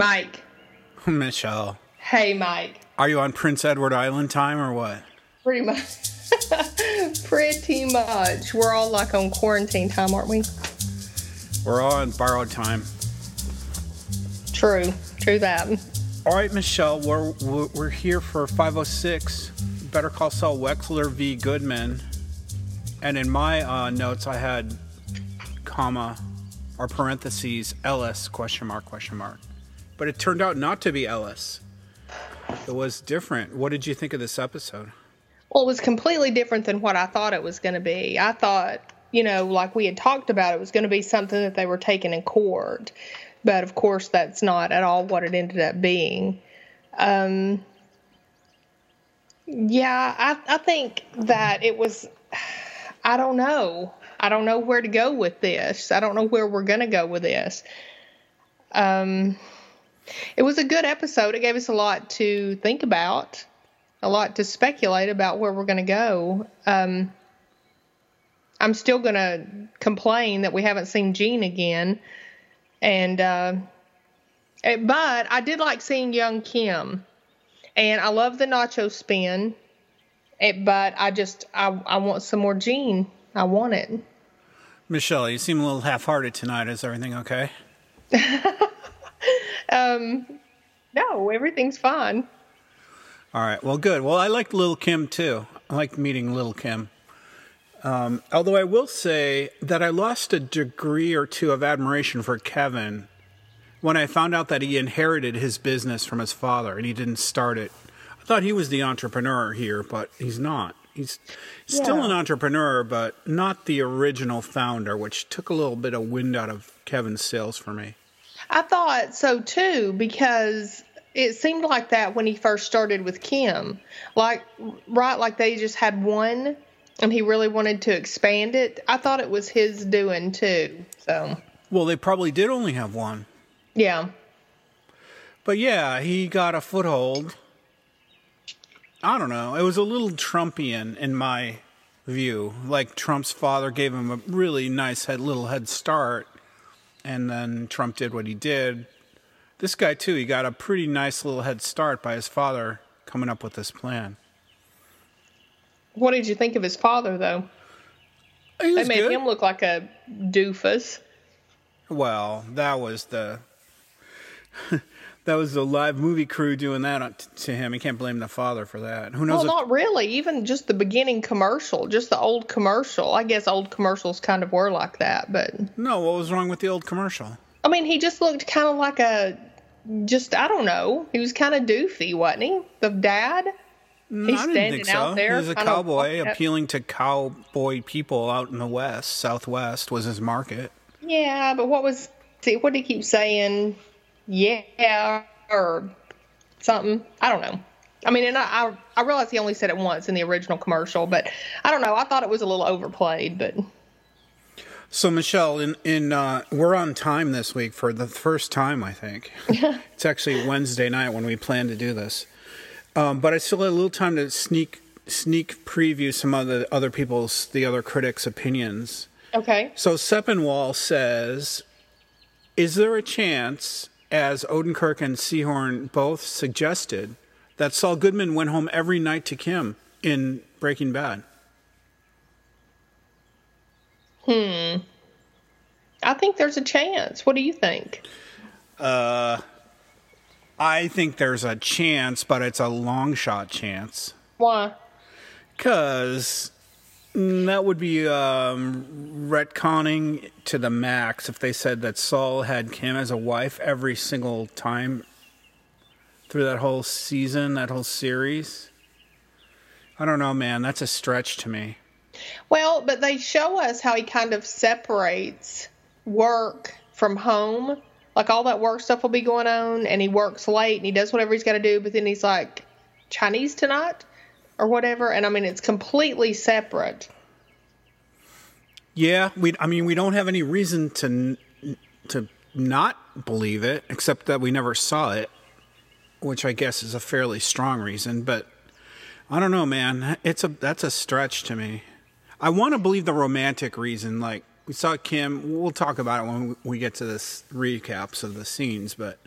Mike. Michelle. Hey, Mike. Are you on Prince Edward Island time or what? Pretty much. Pretty much. We're all like on quarantine time, aren't we? We're all on borrowed time. True. True that. All right, Michelle, we're, we're here for 506 Better Call Saul Wexler v. Goodman. And in my uh, notes, I had comma or parentheses Ellis question mark question mark. But it turned out not to be Ellis. It was different. What did you think of this episode? Well, it was completely different than what I thought it was going to be. I thought, you know, like we had talked about, it was going to be something that they were taking in court. But of course, that's not at all what it ended up being. Um, yeah, I, I think that it was, I don't know. I don't know where to go with this. I don't know where we're going to go with this. Um, it was a good episode. It gave us a lot to think about, a lot to speculate about where we're going to go. Um, I'm still going to complain that we haven't seen Gene again. And, uh, but I did like seeing young Kim. And I love the nacho spin. It, but I just, I, I want some more Gene. I want it. Michelle, you seem a little half hearted tonight. Is everything okay? um, no, everything's fine. All right. Well, good. Well, I liked Little Kim too. I liked meeting Little Kim. Um, although I will say that I lost a degree or two of admiration for Kevin when I found out that he inherited his business from his father and he didn't start it. I thought he was the entrepreneur here, but he's not. He's still Yeah. an entrepreneur, but not the original founder, which took a little bit of wind out of Kevin's sails for me. I thought so too because it seemed like that when he first started with Kim. Like right like they just had one and he really wanted to expand it. I thought it was his doing too. So, Well, they probably did only have one. yeah. But yeah, he got a foothold. I don't know. It was a little Trumpian in my view. Like Trump's father gave him a really nice head, little head start, and then Trump did what he did. This guy too, he got a pretty nice little head start by his father coming up with this plan. What did you think of his father though? He They made good. him look like a doofus. Well, that was the that was the live movie crew doing that on- to him. You can't blame the father for that. Who knows? Well, if- not really. Even just the beginning commercial, just the old commercial. I guess old commercials kind of were like that, but no, what was wrong with the old commercial? I mean, he just looked kind of like a, just I don't know. He was kind of doofy, wasn't he? The dad. No, He's I didn't standing think so. out there He was a cowboy appealing to cowboy people out in the west, southwest was his market. Yeah, but what was? See, what did he keep saying? Yeah, or something. I don't know. I mean, and I, I I realize he only said it once in the original commercial, but I don't know. I thought it was a little overplayed, but So Michelle, in in uh, we're on time this week for the first time, I think. it's actually Wednesday night when we plan to do this, um, but I still had a little time to sneak sneak preview some of the other people's the other critics' opinions. okay. So Sepinwall says, "Is there a chance, as Odenkirk and Seehorn both suggested, that Saul Goodman went home every night to Kim in Breaking Bad?" Hmm. I think there's a chance. What do you think? Uh, I think there's a chance, but it's a long shot chance. Why? Because that would be um, retconning to the max if they said that Saul had Kim as a wife every single time through that whole season, that whole series. I don't know, man. That's a stretch to me. Well, but they show us how he kind of separates work from home. Like all that work stuff will be going on, and he works late and he does whatever he's got to do, but then he's like, Chinese tonight? Or whatever. And I mean, it's completely separate. Yeah, we. I mean, we don't have any reason to to not believe it, except that we never saw it, which I guess is a fairly strong reason. But I don't know, man. It's a that's a stretch to me. I want to believe the romantic reason. Like we saw Kim. We'll talk about it when we get to this recaps of the scenes. But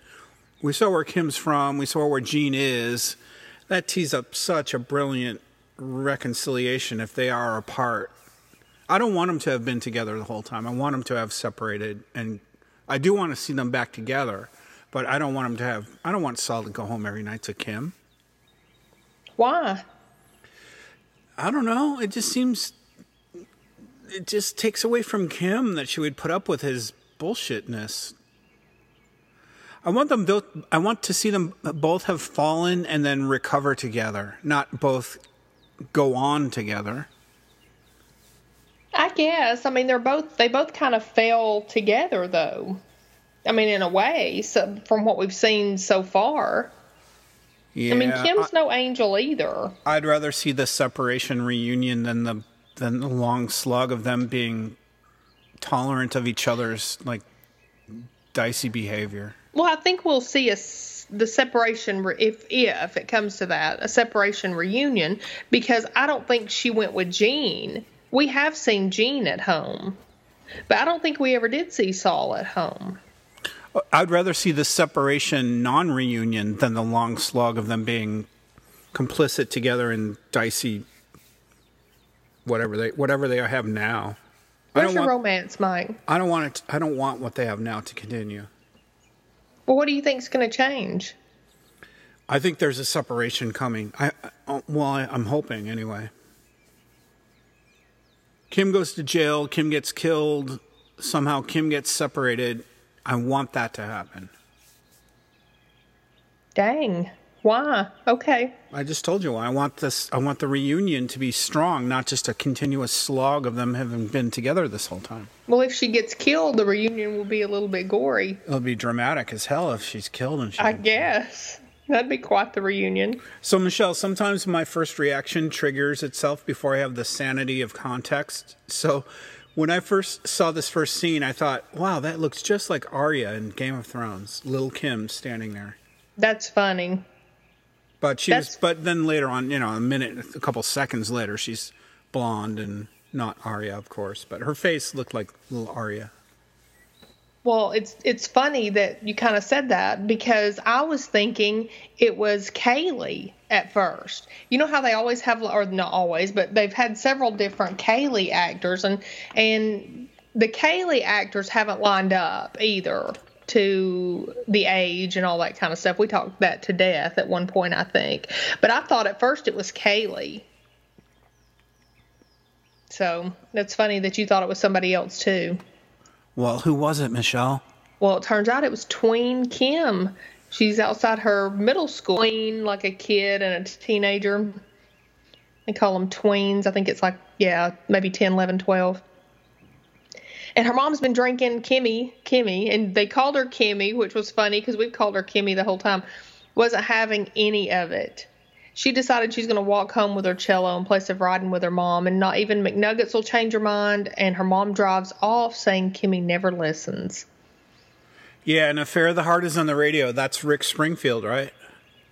We saw where Kim's from. We saw where Gene is. That tees up such a brilliant reconciliation if they are apart. I don't want them to have been together the whole time. I want them to have separated, and I do want to see them back together. But I don't want them to have. I don't want Saul to go home every night to Kim. Why? I don't know. It just seems. It just takes away from Kim that she would put up with his bullshitness. I want them both. I want to see them both have fallen and then recover together, not both go on together. I guess. I mean, they're both they both kind of fell together, though. I mean, in a way, so from what we've seen so far. Yeah, I mean, Kim's no angel either. I'd rather see the separation reunion than the than the long slug of them being tolerant of each other's like dicey behavior. Well, I think we'll see a the separation re- if if it comes to that a separation reunion because I don't think she went with Gene. We have seen Gene at home, but I don't think we ever did see Saul at home. I'd rather see the separation non-reunion than the long slog of them being complicit together in dicey whatever they whatever they have now. I don't your want romance, Mike? I don't want it I don't want what they have now to continue. Well, what do you think's going to change? I think there's a separation coming. I, I well, I, I'm hoping anyway. Kim goes to jail. Kim gets killed. Somehow, Kim gets separated. I want that to happen. Dang. Why? Okay. I just told you why. I want this. I want the reunion to be strong, not just a continuous slog of them having been together this whole time. Well, if she gets killed, the reunion will be a little bit gory. It'll be dramatic as hell if she's killed and she. I guess. That'd be quite the reunion. So, Michelle, sometimes my first reaction triggers itself before I have the sanity of context. So, when I first saw this first scene, I thought, wow, that looks just like Arya in Game of Thrones. Little Kim standing there. That's funny. But she was, but then later on, you know, a minute, a couple seconds later, she's blonde and not Arya, of course. But her face looked like little Arya. Well, it's it's funny that you kind of said that because I was thinking it was Kaylee at first. You know how they always have, or not always, but they've had several different Kaylee actors, and and the Kaylee actors haven't lined up either to the age and all that kind of stuff. We talked that to death at one point, I think. But I thought at first it was Kaylee. So that's funny that you thought it was somebody else too. Well, who was it, Michelle? Well, it turns out it was Tween Kim. She's outside her middle school. Tween, like a kid and a teenager. They call them tweens. I think it's like, yeah, maybe 10, 11, 12. And her mom's been drinking Kimmy, Kimmy, and they called her Kimmy, which was funny because we've called her Kimmy the whole time. Wasn't having any of it. She decided she's going to walk home with her cello in place of riding with her mom, and not even McNuggets will change her mind. And her mom drives off saying Kimmy never listens. Yeah, and Affair of the Heart is on the radio. That's Rick Springfield, right?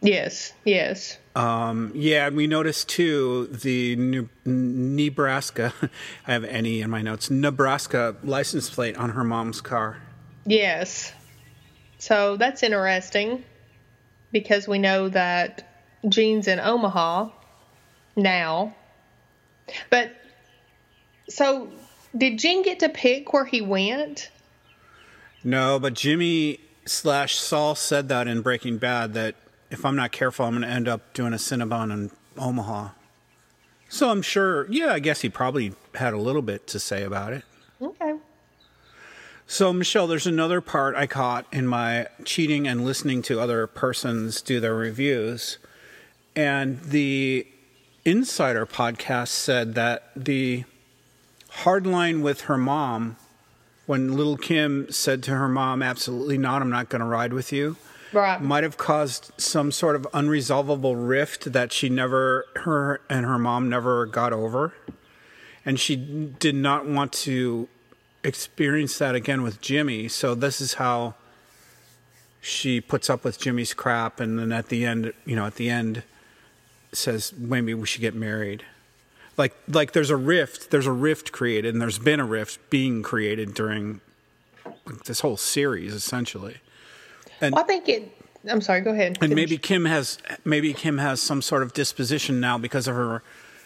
Yes, yes. Um, yeah, and we noticed too the New- Nebraska. I have any in my notes. Nebraska license plate on her mom's car. Yes. So that's interesting because we know that Gene's in Omaha now. But so did Gene get to pick where he went? No, but Jimmy slash Saul said that in Breaking Bad that if I'm not careful, I'm going to end up doing a Cinnabon in Omaha. So I'm sure. Yeah, I guess he probably had a little bit to say about it. Okay. So, Michelle, there's another part I caught in my cheating and listening to other persons do their reviews. And the Insider podcast said that the hard line with her mom, when little Kim said to her mom, Absolutely not, I'm not going to ride with you, Right. might have caused some sort of unresolvable rift that she never, her and her mom never got over. And she did not want to experience that again with Jimmy. So this is how she puts up with Jimmy's crap, and then at the end, you know, at the end, says maybe we should get married. Like, like there's a rift. There's a rift created, and there's been a rift being created during this whole series, essentially. And Well, I think it I'm sorry. Go ahead. And maybe Kim has maybe Kim has some sort of disposition now because of her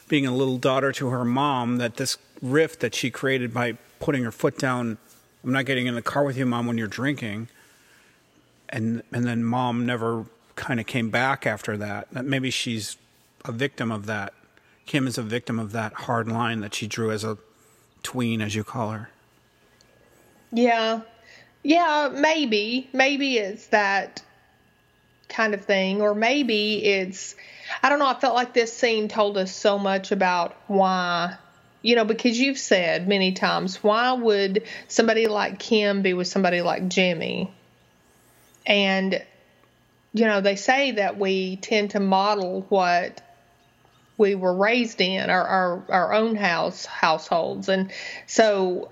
being a little daughter to her mom that this rift that she created by putting her foot down. I'm not getting in the car with you, mom, when you're drinking. And and then mom never kind of came back after that. That maybe she's a victim of that. Kim is a victim of that hard line that she drew as a tween, as you call her. Yeah. Yeah, maybe. Maybe it's that kind of thing. Or maybe it's, I don't know, I felt like this scene told us so much about why, you know, because you've said many times, why would somebody like Kim be with somebody like Jimmy? And, you know, they say that we tend to model what we were raised in our, our, our own house households. And so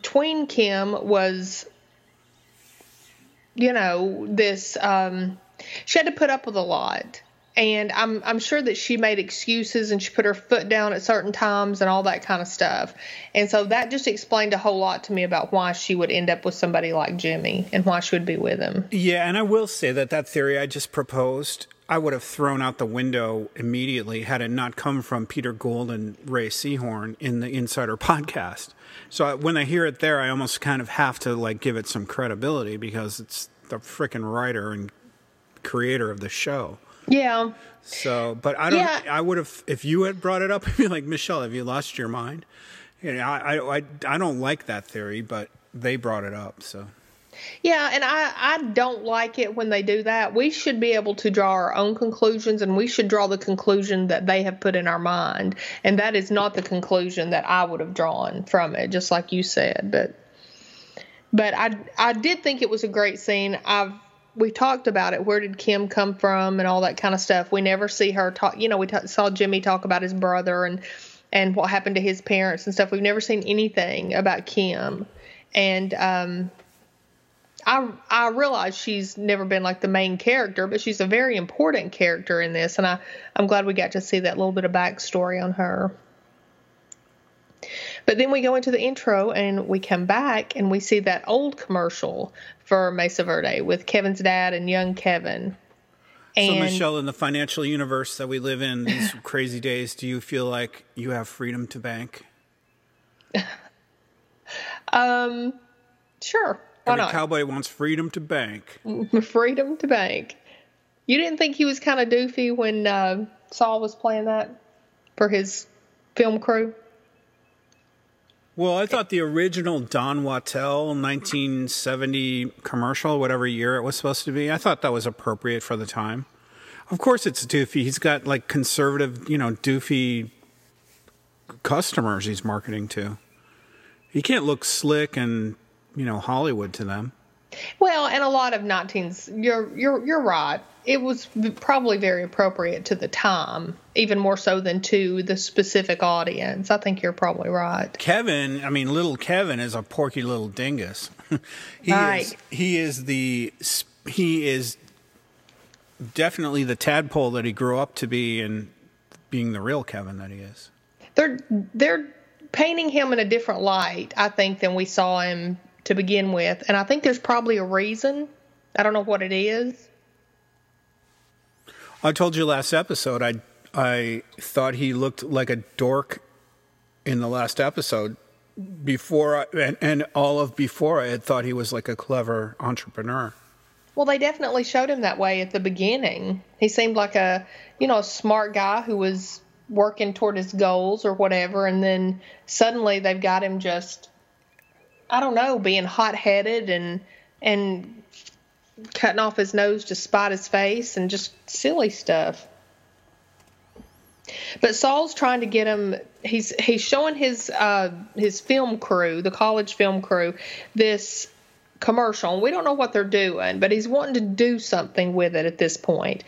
Tween Kim was, you know, this. Um, she had to put up with a lot, and I'm I'm sure that she made excuses and she put her foot down at certain times and all that kind of stuff. And so that just explained a whole lot to me about why she would end up with somebody like Jimmy and why she would be with him. Yeah, and I will say that that theory I just proposed I would have thrown out the window immediately had it not come from Peter Gould and Rhea Seehorn in the Insider podcast. So when I hear it there, I almost kind of have to like give it some credibility because it's the freaking writer and creator of the show. Yeah. So, but I don't. Yeah. I would have if you had brought it up. I'd be like, Michelle, have you lost your mind? You know, I, I, I, I don't like that theory, but they brought it up, so. Yeah, and I, I don't like it when they do that. We should be able to draw our own conclusions, and we should draw the conclusion that they have put in our mind. And that is not the conclusion that I would have drawn from it, just like you said. But but I I did think it was a great scene. I've we talked about it. Where did Kim come from, and all that kind of stuff. We never see her talk. You know, we t- saw Jimmy talk about his brother and and what happened to his parents and stuff. We've never seen anything about Kim, and um, I I realize she's never been like the main character, but she's a very important character in this, and I I'm glad we got to see that little bit of backstory on her. But then we go into the intro and we come back and we see that old commercial for Mesa Verde with Kevin's dad and young Kevin. And so Michelle, in the financial universe that we live in these crazy days, do you feel like you have freedom to bank? um, sure. Why Every not? cowboy wants freedom to bank. freedom to bank. You didn't think he was kind of doofy when uh, Saul was playing that for his film crew? Well, I thought the original Don Wachtell 1970 commercial, whatever year it was supposed to be, I thought that was appropriate for the time. Of course, it's doofy. He's got like conservative, you know, doofy customers he's marketing to. He can't look slick and you know Hollywood to them. Well, and a lot of 19s, you're you're you're right. It was probably very appropriate to the time, even more so than to the specific audience. I think you're probably right. Kevin, I mean, little Kevin is a porky little dingus. he Right. is he is the he is definitely the tadpole that he grew up to be and being the real Kevin that he is. They're they're painting him in a different light, I think, than we saw him to begin with, and I think there's probably a reason. I don't know what it is. I told you last episode I I thought he looked like a dork in the last episode before I, and, and all of before I had thought he was like a clever entrepreneur. Well, they definitely showed him that way at the beginning. He seemed like a, you know, a smart guy who was working toward his goals or whatever, and then suddenly they've got him just, I don't know, being hot-headed and and cutting off his nose to spite his face and just silly stuff. But Saul's trying to get him. He's he's showing his uh, his film crew, the college film crew, this commercial. And we don't know what they're doing, but he's wanting to do something with it at this point.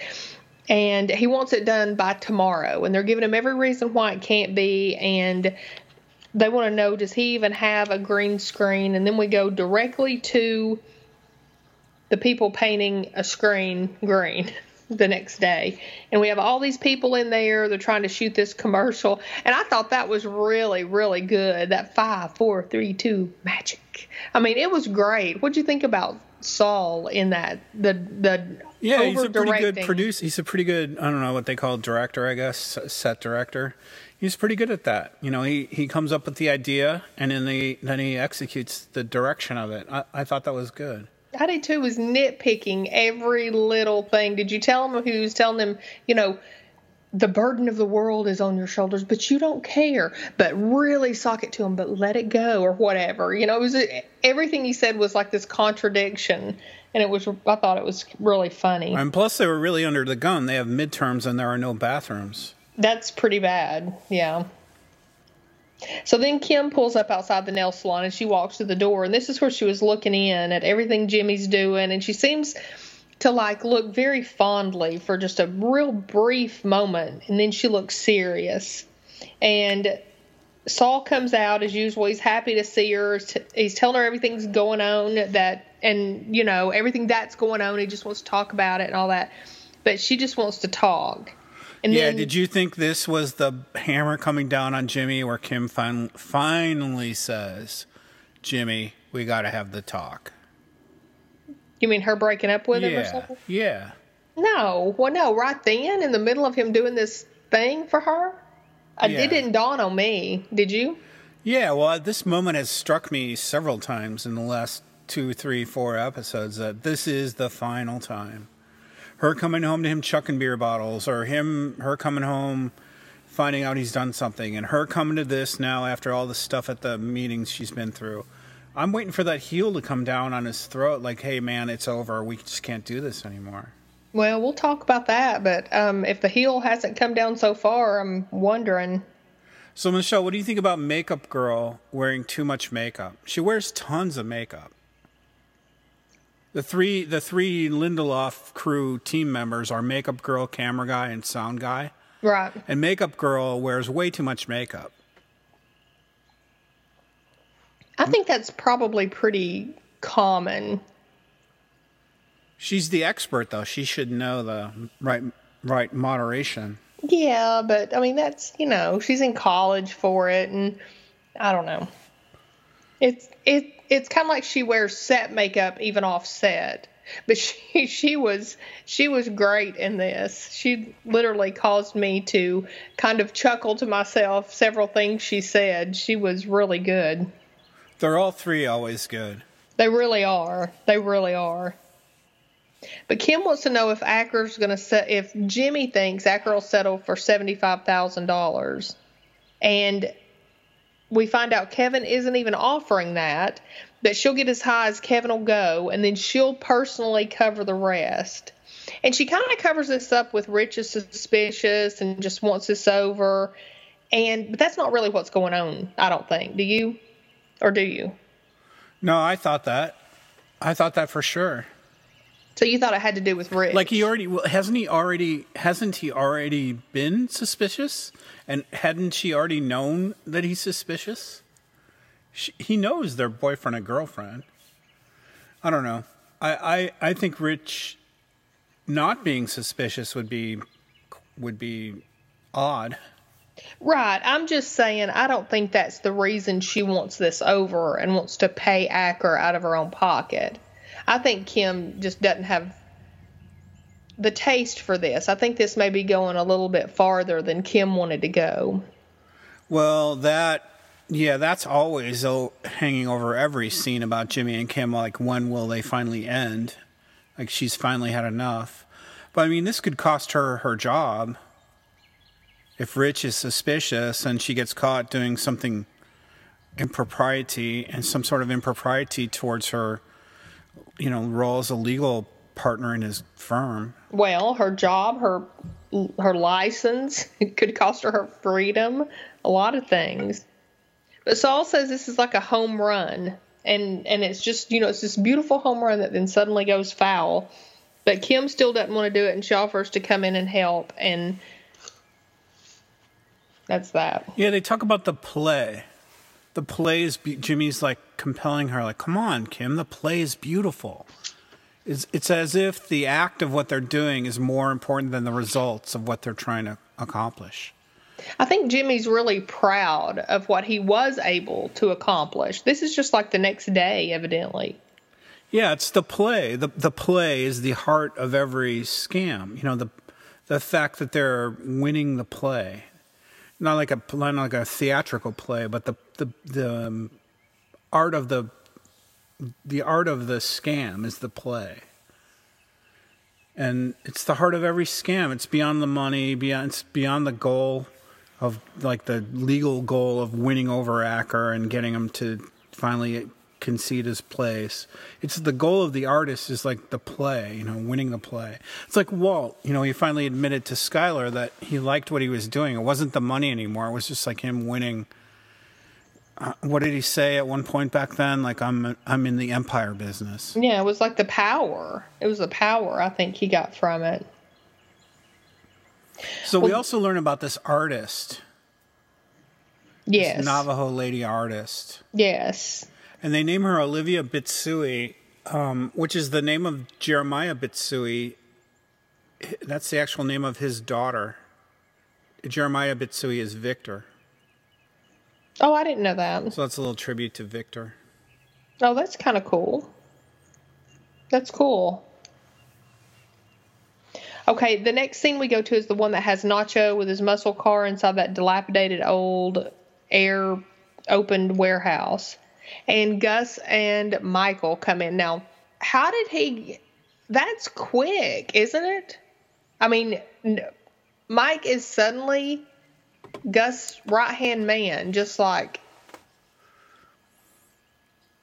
And he wants it done by tomorrow. And they're giving him every reason why it can't be. And they want to know does he even have a green screen? And then we go directly to the people painting a screen green the next day. And we have all these people in there. They're trying to shoot this commercial. And I thought that was really, really good. That five, four, three, two magic. I mean, it was great. What'd you think about Saul in that the the Yeah, he's a pretty good producer. He's a pretty good, I don't know what they call director, I guess, set director. He's pretty good at that. You know, he, he comes up with the idea and then he, then he executes the direction of it. I, I thought that was good. I did too. Was nitpicking every little thing. Did you tell him he was telling him, you know, the burden of the world is on your shoulders, but you don't care. But really sock it to him, but let it go or whatever. You know, it was everything he said was like this contradiction, and it was. I thought it was really funny. And plus, they were really under the gun. They have midterms and there are no bathrooms. That's pretty bad. Yeah. So then Kim pulls up outside the nail salon and she walks to the door. And this is where she was looking in at everything Jimmy's doing. And she seems to like look very fondly for just a real brief moment. And then she looks serious. And Saul comes out as usual. He's happy to see her. He's telling her everything's going on that, and you know, everything that's going on. He just wants to talk about it and all that. But she just wants to talk. And Yeah, then, did you think this was the hammer coming down on Jimmy where Kim fin- finally says, Jimmy, we got to have the talk? You mean her breaking up with him or Yeah. something? Yeah. No, well, no, right then, in the middle of him doing this thing for her, uh, I, Yeah. it didn't dawn on me. Did you? Yeah, well, uh, this moment has struck me several times in the last two, three, four episodes that this is the final time. Her coming home to him chucking beer bottles, or him, her coming home finding out he's done something, and her coming to this now after all the stuff at the meetings she's been through. I'm waiting for that heel to come down on his throat, like, "Hey, man, it's over. We just can't do this anymore." Well, we'll talk about that, but um, if the heel hasn't come down so far, I'm wondering. So, Michelle, what do you think about Makeup Girl wearing too much makeup? She wears tons of makeup. The three, the three Lindelof crew team members are Makeup Girl, Camera Guy, and Sound Guy. Right. And Makeup Girl wears way too much makeup. I think that's probably pretty common. She's the expert, though. She should know the right, right moderation. Yeah, but I mean, that's, you know, she's in college for it, and I don't know. It's it it's kind of like she wears set makeup even off set. But she she was she was great in this. She literally caused me to kind of chuckle to myself several things she said. She was really good. They're all three always good. They really are. They really are. But Kim wants to know if Acker's going to set if Jimmy thinks Acker will settle for seventy five thousand dollars, and we find out Kevin isn't even offering that. That she'll get as high as Kevin will go, and then she'll personally cover the rest. And she kind of covers this up with Rich is suspicious and just wants this over. And but that's not really what's going on. I don't think. Do you, or do you? No, I thought that. I thought that for sure. So you thought it had to do with Rich? Like he already well, hasn't he already hasn't he already been suspicious? And hadn't she already known that he's suspicious? She, he knows they're boyfriend and girlfriend. I don't know. I, I I think Rich not being suspicious would be would be odd. Right. I'm just saying, I don't think that's the reason she wants this over and wants to pay Acker out of her own pocket. I think Kim just doesn't have the taste for this. I think this may be going a little bit farther than Kim wanted to go. Well, that yeah, that's always hanging over every scene about Jimmy and Kim. Like, when will they finally end? Like, she's finally had enough. But I mean, this could cost her her job. If Rich is suspicious and she gets caught doing something impropriety and some sort of impropriety towards her, you know, role as a legal partner in his firm. Well, her job, her her license, it could cost her her freedom, a lot of things. But Saul says this is like a home run, and and it's just you know it's this beautiful home run that then suddenly goes foul. But Kim still doesn't want to do it, and she offers to come in and help, and that's that. Yeah, they talk about the play. The play is be- Jimmy's like compelling her, like, "Come on, Kim, the play is beautiful." It's it's as if the act of what they're doing is more important than the results of what they're trying to accomplish. I think Jimmy's really proud of what he was able to accomplish. This is just like the next day, evidently. Yeah, it's the play. The the play is the heart of every scam. You know, the the fact that they're winning the play. Not like a not like a theatrical play, but the the the um, art of the the art of the scam is the play. And it's the heart of every scam. It's beyond the money, beyond it's beyond the goal of like the legal goal of winning over Acker and getting him to finally concede his place. It's the goal of the artist is like the play, you know, winning the play. It's like Walt, you know, he finally admitted to Skyler that he liked what he was doing. It wasn't the money anymore. It was just like him winning. Uh, what did he say at one point back then? Like I'm I'm in the empire business. Yeah, it was like the power. It was the power I think he got from it. So well, we also learn about this artist. Yes. This Navajo lady artist. Yes and they name her Olivia Bitsui, um, which is the name of Jeremiah Bitsui. That's the actual name of his daughter. Jeremiah Bitsui is Victor. Oh, I didn't know that. So that's a little tribute to Victor. Oh, that's kind of cool. That's cool. Okay, the next scene we go to is the one that has Nacho with his muscle car inside that dilapidated old air opened warehouse and Gus and Michael come in. Now, how did he? That's quick, isn't it? I mean, Mike is suddenly Gus' right hand man, just like.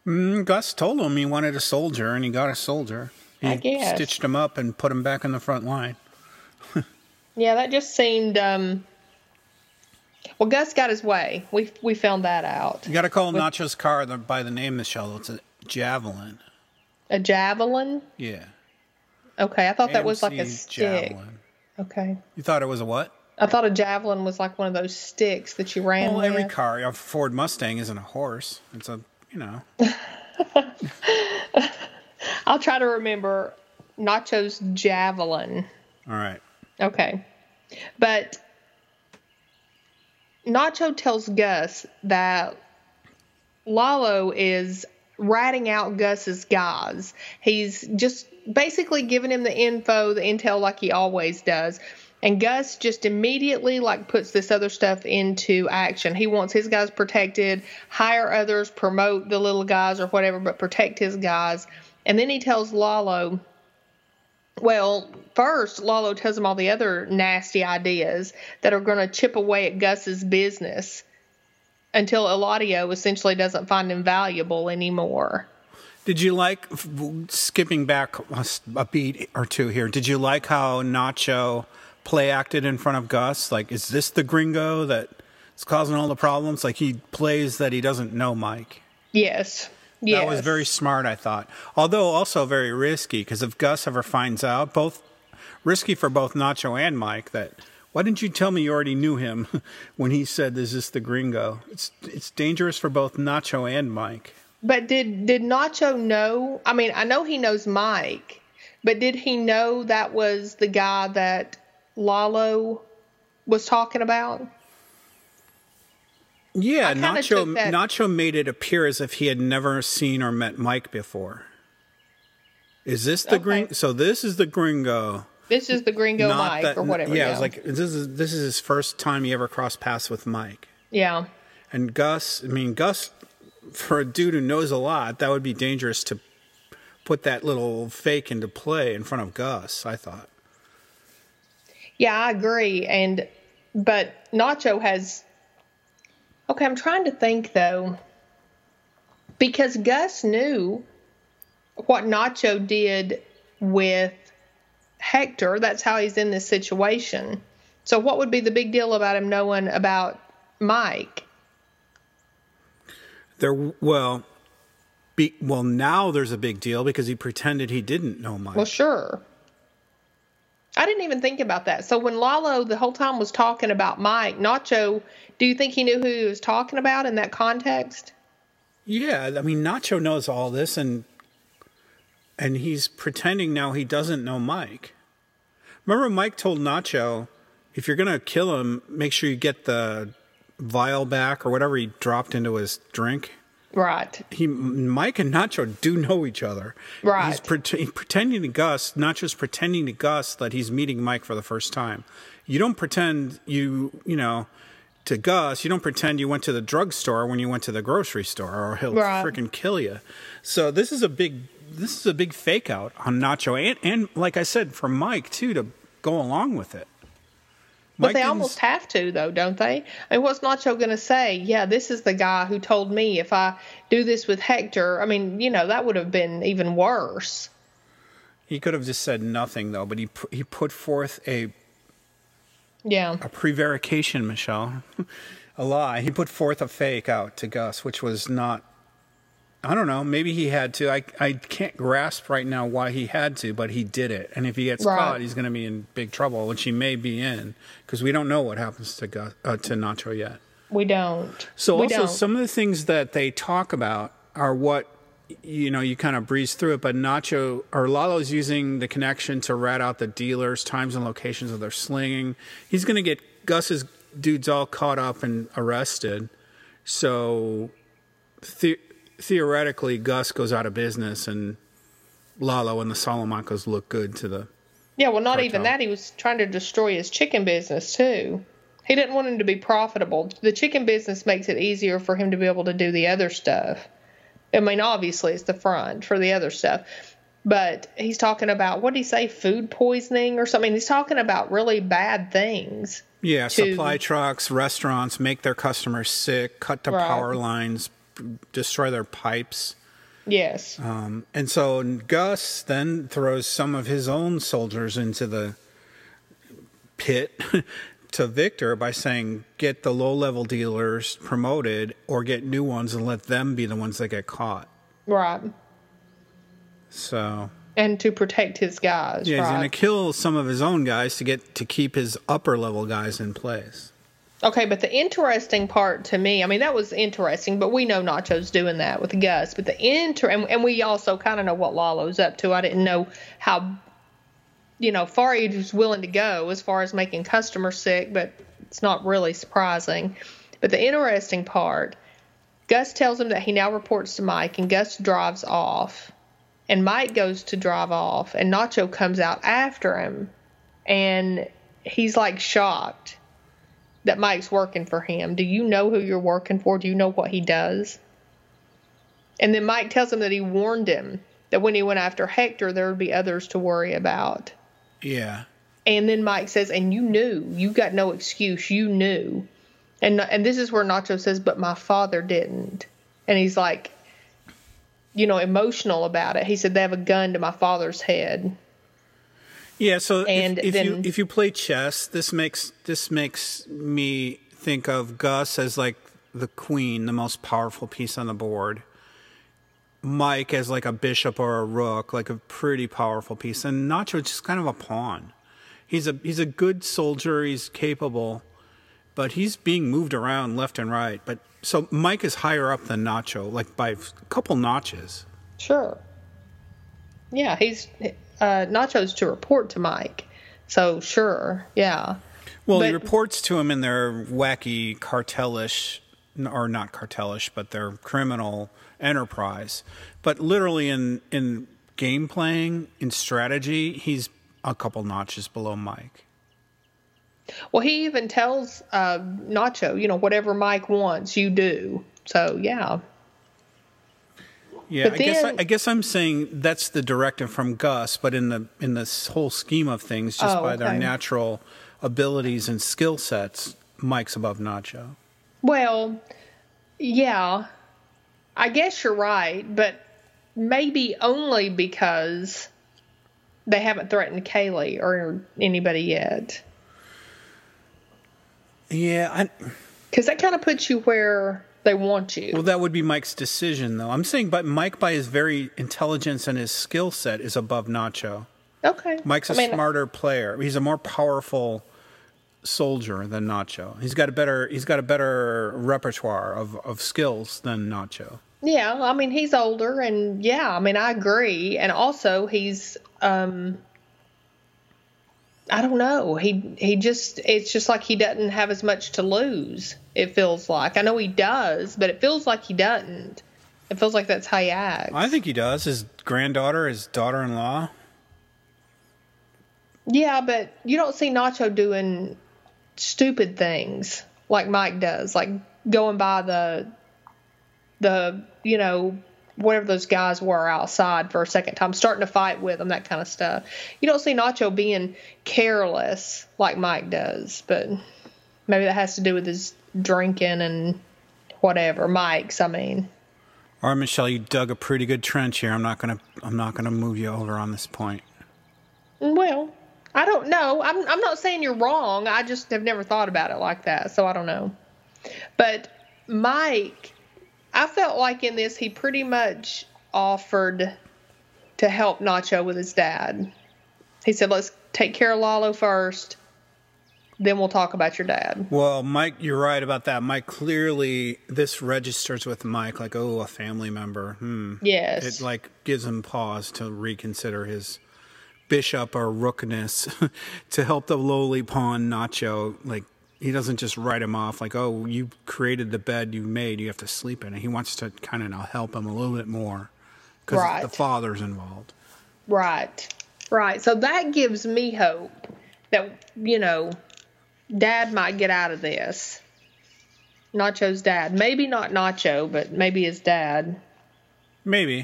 Mm, Gus told him he wanted a soldier, and he got a soldier. He I guess. stitched him up and put him back in the front line. yeah, that just seemed um, well, Gus got his way. We we found that out. You got to call With, Nacho's car by the name, Michelle. It's a Javelin. A javelin. Yeah. Okay, I thought AMC that was like a stick. Javelin. Okay. You thought it was a what? I thought a javelin was like one of those sticks that you ran. Well, with. every car, a Ford Mustang isn't a horse. It's a you know. I'll try to remember Nacho's javelin. All right. Okay, but Nacho tells Gus that Lalo is ratting out Gus's guys. He's just basically giving him the info, the intel like he always does. And Gus just immediately like puts this other stuff into action. He wants his guys protected, hire others, promote the little guys or whatever, but protect his guys. And then he tells Lalo well, first, Lalo tells him all the other nasty ideas that are going to chip away at Gus's business until Eladio essentially doesn't find him valuable anymore. Did you like skipping back a beat or two here? Did you like how Nacho play acted in front of Gus? Like, is this the gringo that's causing all the problems? Like, he plays that he doesn't know Mike. Yes. Yes. That was very smart, I thought. Although also very risky, because if Gus ever finds out, both risky for both Nacho and Mike, that why didn't you tell me you already knew him when he said, "Is this the Gringo?" It's it's dangerous for both Nacho and Mike. But did did Nacho know? I mean, I know he knows Mike, but did he know that was the guy that Lalo was talking about? Yeah, Nacho Nacho made it appear as if he had never seen or met Mike before. Is this the okay. gring? So this is the gringo. This is the gringo Not Mike that, or whatever. Yeah, yeah, it was like this is this is his first time he ever crossed paths with Mike. Yeah. And Gus, I mean Gus, for a dude who knows a lot, that would be dangerous to put that little fake into play in front of Gus. I thought. Yeah, I agree, and but Nacho has Okay, I'm trying to think though. Because Gus knew what Nacho did with Hector. That's how he's in this situation. So, what would be the big deal about him knowing about Mike? There, well, be, well, now there's a big deal because he pretended he didn't know Mike. Well, sure. I didn't even think about that. So when Lalo the whole time was talking about Mike, Nacho, do you think he knew who he was talking about in that context? Yeah, I mean Nacho knows all this and and he's pretending now he doesn't know Mike. Remember Mike told Nacho, if you're going to kill him, make sure you get the vial back or whatever he dropped into his drink. Right. He Mike and Nacho do know each other. Right. He's pre- pretending to Gus, Nacho's pretending to Gus that he's meeting Mike for the first time. You don't pretend you you know to Gus. You don't pretend you went to the drugstore when you went to the grocery store, or he'll Right. freaking kill you. So this is a big this is a big fake out on Nacho, and and like I said, for Mike too to go along with it. But they almost have to, though, don't they? I mean, what's Nacho going to say? Yeah, this is the guy who told me if I do this with Hector. I mean, you know, that would have been even worse. He could have just said nothing though, but he he put forth a Yeah. a prevarication, Michelle, a lie. He put forth a fake out to Gus, which was not. I don't know. Maybe he had to. I I can't grasp right now why he had to, but he did it. And if he gets Right. caught, he's going to be in big trouble, which he may be in, because we don't know what happens to Gus uh, to Nacho yet. We don't. So we also don't. some of the things that they talk about are what you know you kind of breeze through it. But Nacho or Lalo's using the connection to rat out the dealers, times and locations of their slinging. He's going to get Gus's dudes all caught up and arrested. So the- theoretically, Gus goes out of business, and Lalo and the Salamancas look good to the. Yeah, well, not even that. He was trying to destroy his chicken business, too. He didn't want him to be profitable. The chicken business makes it easier for him to be able to do the other stuff. I mean, obviously, it's the front for the other stuff. But he's talking about, what did he say, food poisoning or something? He's talking about really bad things. Yeah, to- supply trucks, restaurants make their customers sick, cut the Right. power lines, destroy their pipes. Yes. Um, and so Gus then throws some of his own soldiers into the pit to Victor by saying, get the low level dealers promoted or get new ones and let them be the ones that get caught. right. So And to protect his guys. yeah, he's going to kill some of his own guys to get to keep his upper level guys in place. Okay, but the interesting part to me, I mean, that was interesting, but we know Nacho's doing that with Gus. But the inter, and, and we also kind of know what Lalo's up to. I didn't know how, you know, far he was willing to go as far as making customers sick, but it's not really surprising. But the interesting part, Gus tells him that he now reports to Mike, and Gus drives off. And Mike goes to drive off, and Nacho comes out after him, and he's like shocked that Mike's working for him. Do you know who you're working for? Do you know what he does? And then Mike tells him that he warned him that when he went after Hector, there would be others to worry about. Yeah. And then Mike says, "And you knew. You got no excuse. You knew." And and this is where Nacho says, "But my father didn't." And he's like, you know, emotional about it. He said, "They have a gun to my father's head." Yeah, so And if, if you if you play chess, this makes this makes me think of Gus as like the queen, the most powerful piece on the board. Mike as like a bishop or a rook, like a pretty powerful piece, and Nacho just kind of a pawn. He's a he's a good soldier. He's capable, but he's being moved around left and right. But so Mike is higher up than Nacho, like by a couple notches. Sure. Yeah, he's uh, Nacho's to report to Mike. So sure, yeah. Well, he reports to him in their wacky cartelish, or not cartelish, but their criminal enterprise. But literally in in game playing, in strategy, he's a couple notches below Mike. Well, he even tells uh, Nacho, you know, whatever Mike wants, you do. So yeah, Yeah, But I guess I, I, guess I'm saying that's the directive from Gus, but in the in this whole scheme of things, just Oh, by their natural abilities and skill sets, Mike's above Nacho. well, yeah, I guess you're right, but maybe only because they haven't threatened Kaylee or anybody yet. Yeah, I, Because that kind of puts you where they want you. Well, that would be Mike's decision, though. I'm saying, but Mike, by his very intelligence and his skill set, is above Nacho. okay. Mike's a I mean, smarter player. He's a more powerful soldier than Nacho. He's got a better he's got a better repertoire of, of skills than Nacho. Yeah, I mean he's older and yeah, I mean I agree and also he's um I don't know. He he just it's just like he doesn't have as much to lose. It feels like. I know he does, but it feels like he doesn't. It feels like that's how he acts. I think he does. His granddaughter, his daughter-in-law. Yeah, but you don't see Nacho doing stupid things like Mike does, like going by the the you know whatever those guys were outside for a second time, starting to fight with them, that kind of stuff. You don't see Nacho being careless like Mike does, but maybe that has to do with his drinking and whatever. Mike's, I mean. All right, Michelle, you dug a pretty good trench here. I'm not gonna I'm not gonna move you over on this point. Well, I don't know. I'm I'm not saying you're wrong. I just have never thought about it like that, so I don't know. But Mike, I felt like in this he pretty much offered to help Nacho with his dad. He said, "Let's take care of Lalo first, then we'll talk about your dad." Well, Mike, you're right about that. Mike clearly this registers with Mike like, oh, a family member. Hmm. Yes. It like gives him pause to reconsider his bishop or rookness to help the lowly pawn Nacho. Like he doesn't just write him off like, oh, you created the bed you made, you have to sleep in it. He wants to kind of now help him a little bit more because Right. the father's involved. Right. Right. So that gives me hope that, you know, dad might get out of this. Nacho's dad. Maybe not Nacho, but maybe his dad. Maybe.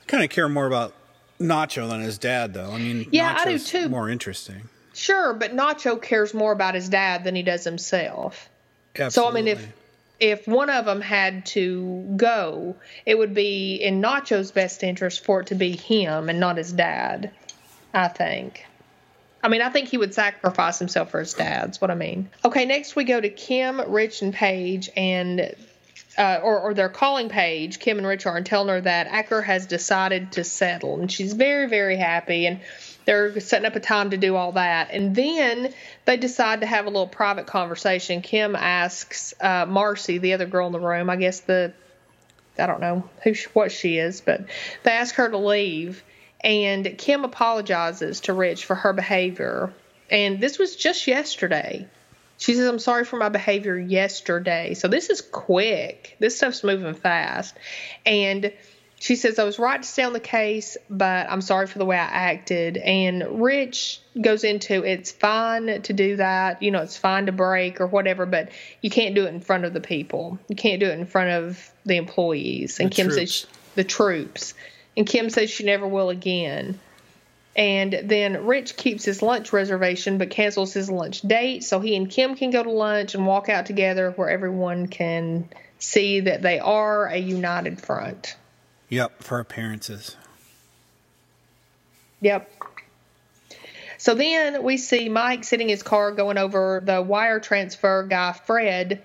I kind of care more about Nacho than his dad, though. I mean, Yeah, I do too. More interesting. Sure, but Nacho cares more about his dad than he does himself. So I mean, if if one of them had to go, it would be in Nacho's best interest for it to be him and not his dad. I think. I mean, I think he would sacrifice himself for his dad. That's what I mean. Okay, next we go to Kim, Rich, and Paige, and uh, or, or they're calling Paige, Kim and Rich are, and telling her that Acker has decided to settle, and she's very, very happy, and they're setting up a time to do all that, and then they decide to have a little private conversation. Kim asks uh, Marcy, the other girl in the room, I guess the I don't know who sh- what she is, but they ask her to leave, and Kim apologizes to Rich for her behavior, and this was just yesterday. She says, I'm sorry for my behavior yesterday. So this is quick. This stuff's moving fast. And she says, I was right to stay on the case, but I'm sorry for the way I acted. And Rich goes into it's fine to do that. You know, it's fine to break or whatever, but you can't do it in front of the people. You can't do it in front of the employees. And The Kim troops. says, the troops. And Kim says she never will again. And then Rich keeps his lunch reservation but cancels his lunch date so he and Kim can go to lunch and walk out together where everyone can see that they are a united front. Yep, for appearances. Yep. So then we see Mike sitting in his car going over the wire transfer guy, Fred,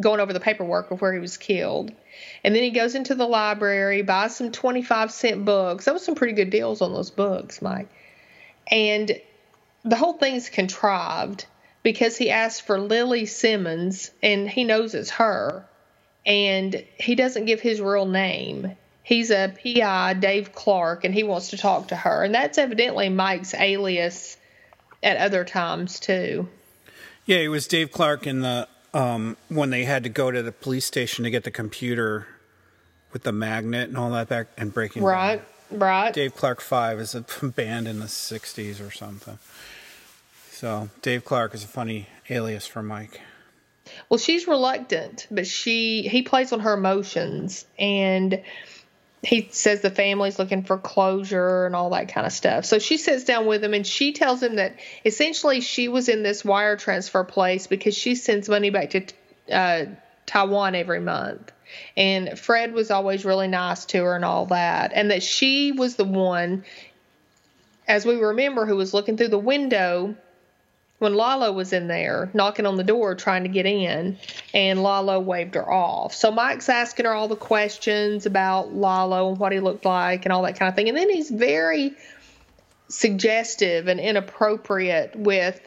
going over the paperwork of where he was killed. And then he goes into the library, buys some 25 cent books. That was some pretty good deals on those books, Mike. And the whole thing's contrived because he asked for Lily Simmons and he knows it's her. And he doesn't give his real name. He's a PI, Dave Clark, and he wants to talk to her. And that's evidently Mike's alias at other times, too. Yeah, it was Dave Clark in the um, when they had to go to the police station to get the computer with the magnet and all that back and breaking. Right, right. Dave Clark Five is a band in the '60s or something. So Dave Clark is a funny alias for Mike. Well, she's reluctant, but she he plays on her emotions and he says the family's looking for closure and all that kind of stuff. So she sits down with him and she tells him that essentially she was in this wire transfer place because she sends money back to uh, Taiwan every month. And Fred was always really nice to her and all that. And that she was the one, as we remember, who was looking through the window when Lalo was in there knocking on the door trying to get in, and Lalo waved her off. So Mike's asking her all the questions about Lalo and what he looked like and all that kind of thing. And then he's very suggestive and inappropriate with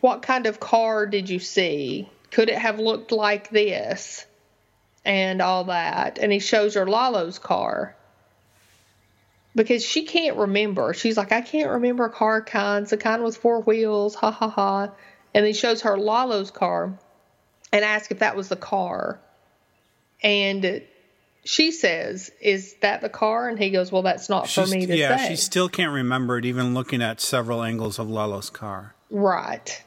what kind of car did you see? Could it have looked like this? And all that. And he shows her Lalo's car because she can't remember. She's like, I can't remember a car kinds, the kind with four wheels, ha ha ha. And he shows her Lalo's car and asks if that was the car. And she says, Is that the car? And he goes, Well, that's not for me to yeah, say. Yeah, she still can't remember it, even looking at several angles of Lalo's car. Right.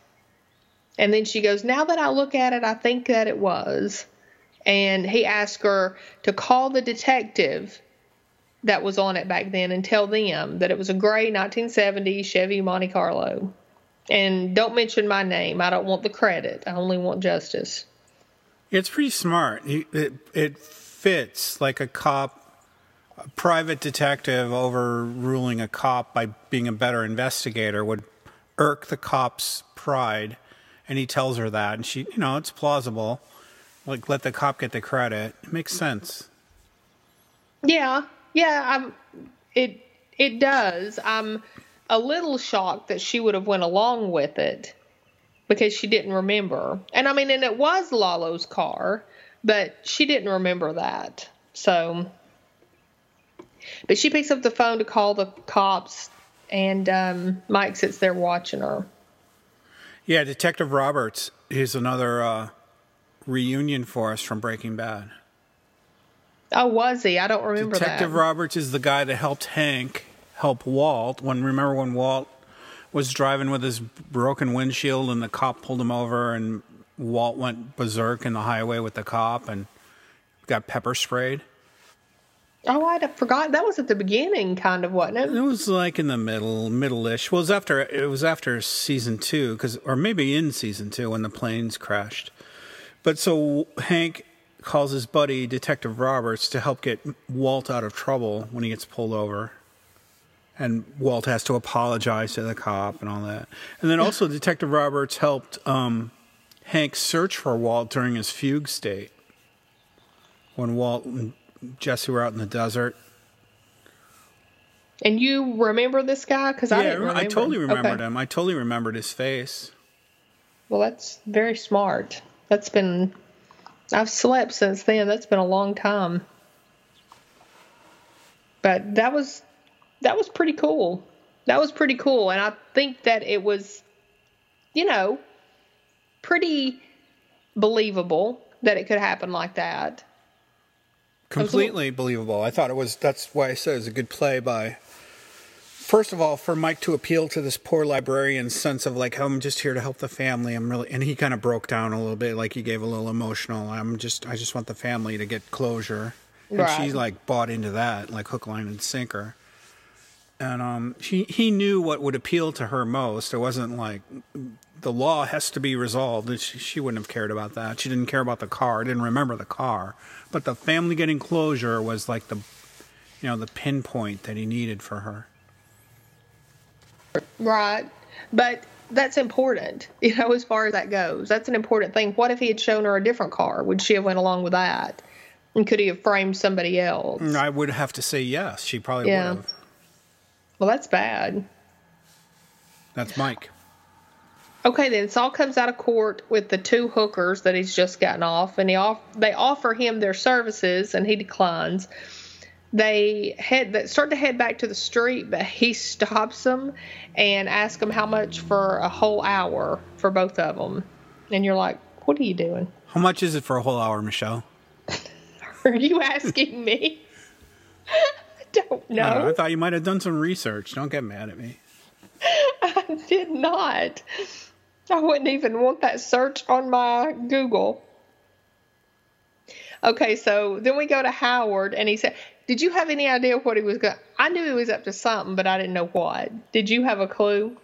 And then she goes, Now that I look at it, I think that it was. And he asked her to call the detective that was on it back then and tell them that it was a gray 1970 Chevy Monte Carlo. And don't mention my name. I don't want the credit. I only want justice. It's pretty smart. It it fits like a cop, a private detective overruling a cop by being a better investigator would irk the cop's pride, and he tells her that, and she, you know, it's plausible. Like let the cop get the credit. It makes sense. Yeah, yeah, it it does. I'm a little shocked that she would have went along with it because she didn't remember. And I mean, and it was Lalo's car, but she didn't remember that. So but she picks up the phone to call the cops and um, Mike sits there watching her. Yeah, Detective Roberts is another uh, reunion for us from Breaking Bad. Oh, was he? I don't remember Detective that. Roberts is the guy that helped Hank help Walt. When remember when Walt was driving with his broken windshield and the cop pulled him over and Walt went berserk in the highway with the cop and got pepper sprayed. oh, I'd have forgotten. That was at the beginning, kind of, wasn't it? It was like in the middle, middle-ish. Well, it was after it was after season two, because or maybe in season two when the planes crashed. But so Hank calls his buddy Detective Roberts to help get Walt out of trouble when he gets pulled over, and Walt has to apologize to the cop and all that. And then also Detective Roberts helped um, Hank search for Walt during his fugue state when Walt and Jesse were out in the desert. And you remember this guy? Because I didn't remember. I totally him. remembered Okay. him. I totally remembered his face. Well, that's very smart. That's been. I've slept since then. That's been a long time. But that was that was pretty cool. That was pretty cool, and I think that it was, you know, pretty believable that it could happen like that. Completely believable. I thought it was. That's why I said it was a good play by. First of all, for Mike to appeal to this poor librarian's sense of like, I'm just here to help the family. I'm really, and he kind of broke down a little bit, like he gave a little emotional. I'm just, I just want the family to get closure, and she like bought into that, like hook, line, and sinker. And um, he he knew what would appeal to her most. It wasn't like the law has to be resolved. and She, she wouldn't have cared about that. She didn't care about the car. Didn't remember the car. But the family getting closure was like the, you know, the pinpoint that he needed for her. Right. But that's important, you know, as far as that goes. That's an important thing. What if he had shown her a different car? Would she have went along with that? And could he have framed somebody else? I would have to say yes. She probably Yeah. would have. Well, that's bad. That's Mike. Okay, then Saul comes out of court with the two hookers that he's just gotten off, and he off they offer him their services, and he declines. They head they start to head back to the street, but he stops them and asks them how much for a whole hour for both of them. And you're like, "What are you doing? How much is it for a whole hour, Michelle? Are you asking me?" I don't know. I, don't know. I thought you might have done some research. Don't get mad at me. I did not. I wouldn't even want that search on my Google. Okay, so then we go to Howard, and he said, "Did you have any idea what he was going?" I knew he was up to something, but I didn't know what. Did you have a clue?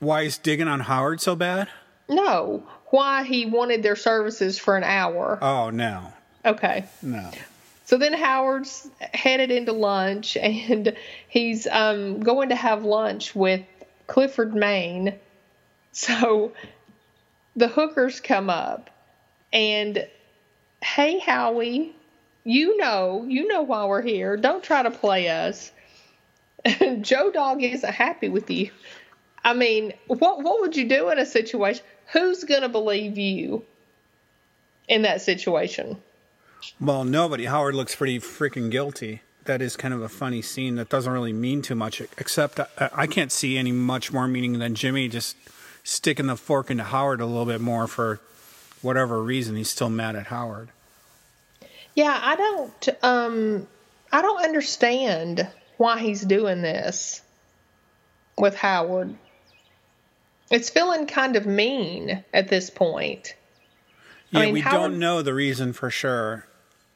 Why is digging on Howard so bad? No. Why he wanted their services for an hour? Oh no, Okay. no. So then Howard's headed into lunch, and he's um, going to have lunch with Clifford Main. So the hookers come up, and hey, Howie, you know, you know why we're here. Don't try to play us. Joe Dog isn't happy with you. I mean, what what would you do in a situation? Who's gonna believe you in that situation? Well, nobody. Howard looks pretty freaking guilty. That is kind of a funny scene that doesn't really mean too much, except I, I can't see any much more meaning than Jimmy just sticking the fork into Howard a little bit more for whatever reason. He's still mad at Howard. Yeah, I don't um I don't understand why he's doing this with Howard. It's feeling kind of mean at this point. Yeah, I mean, we Howard- don't know the reason for sure.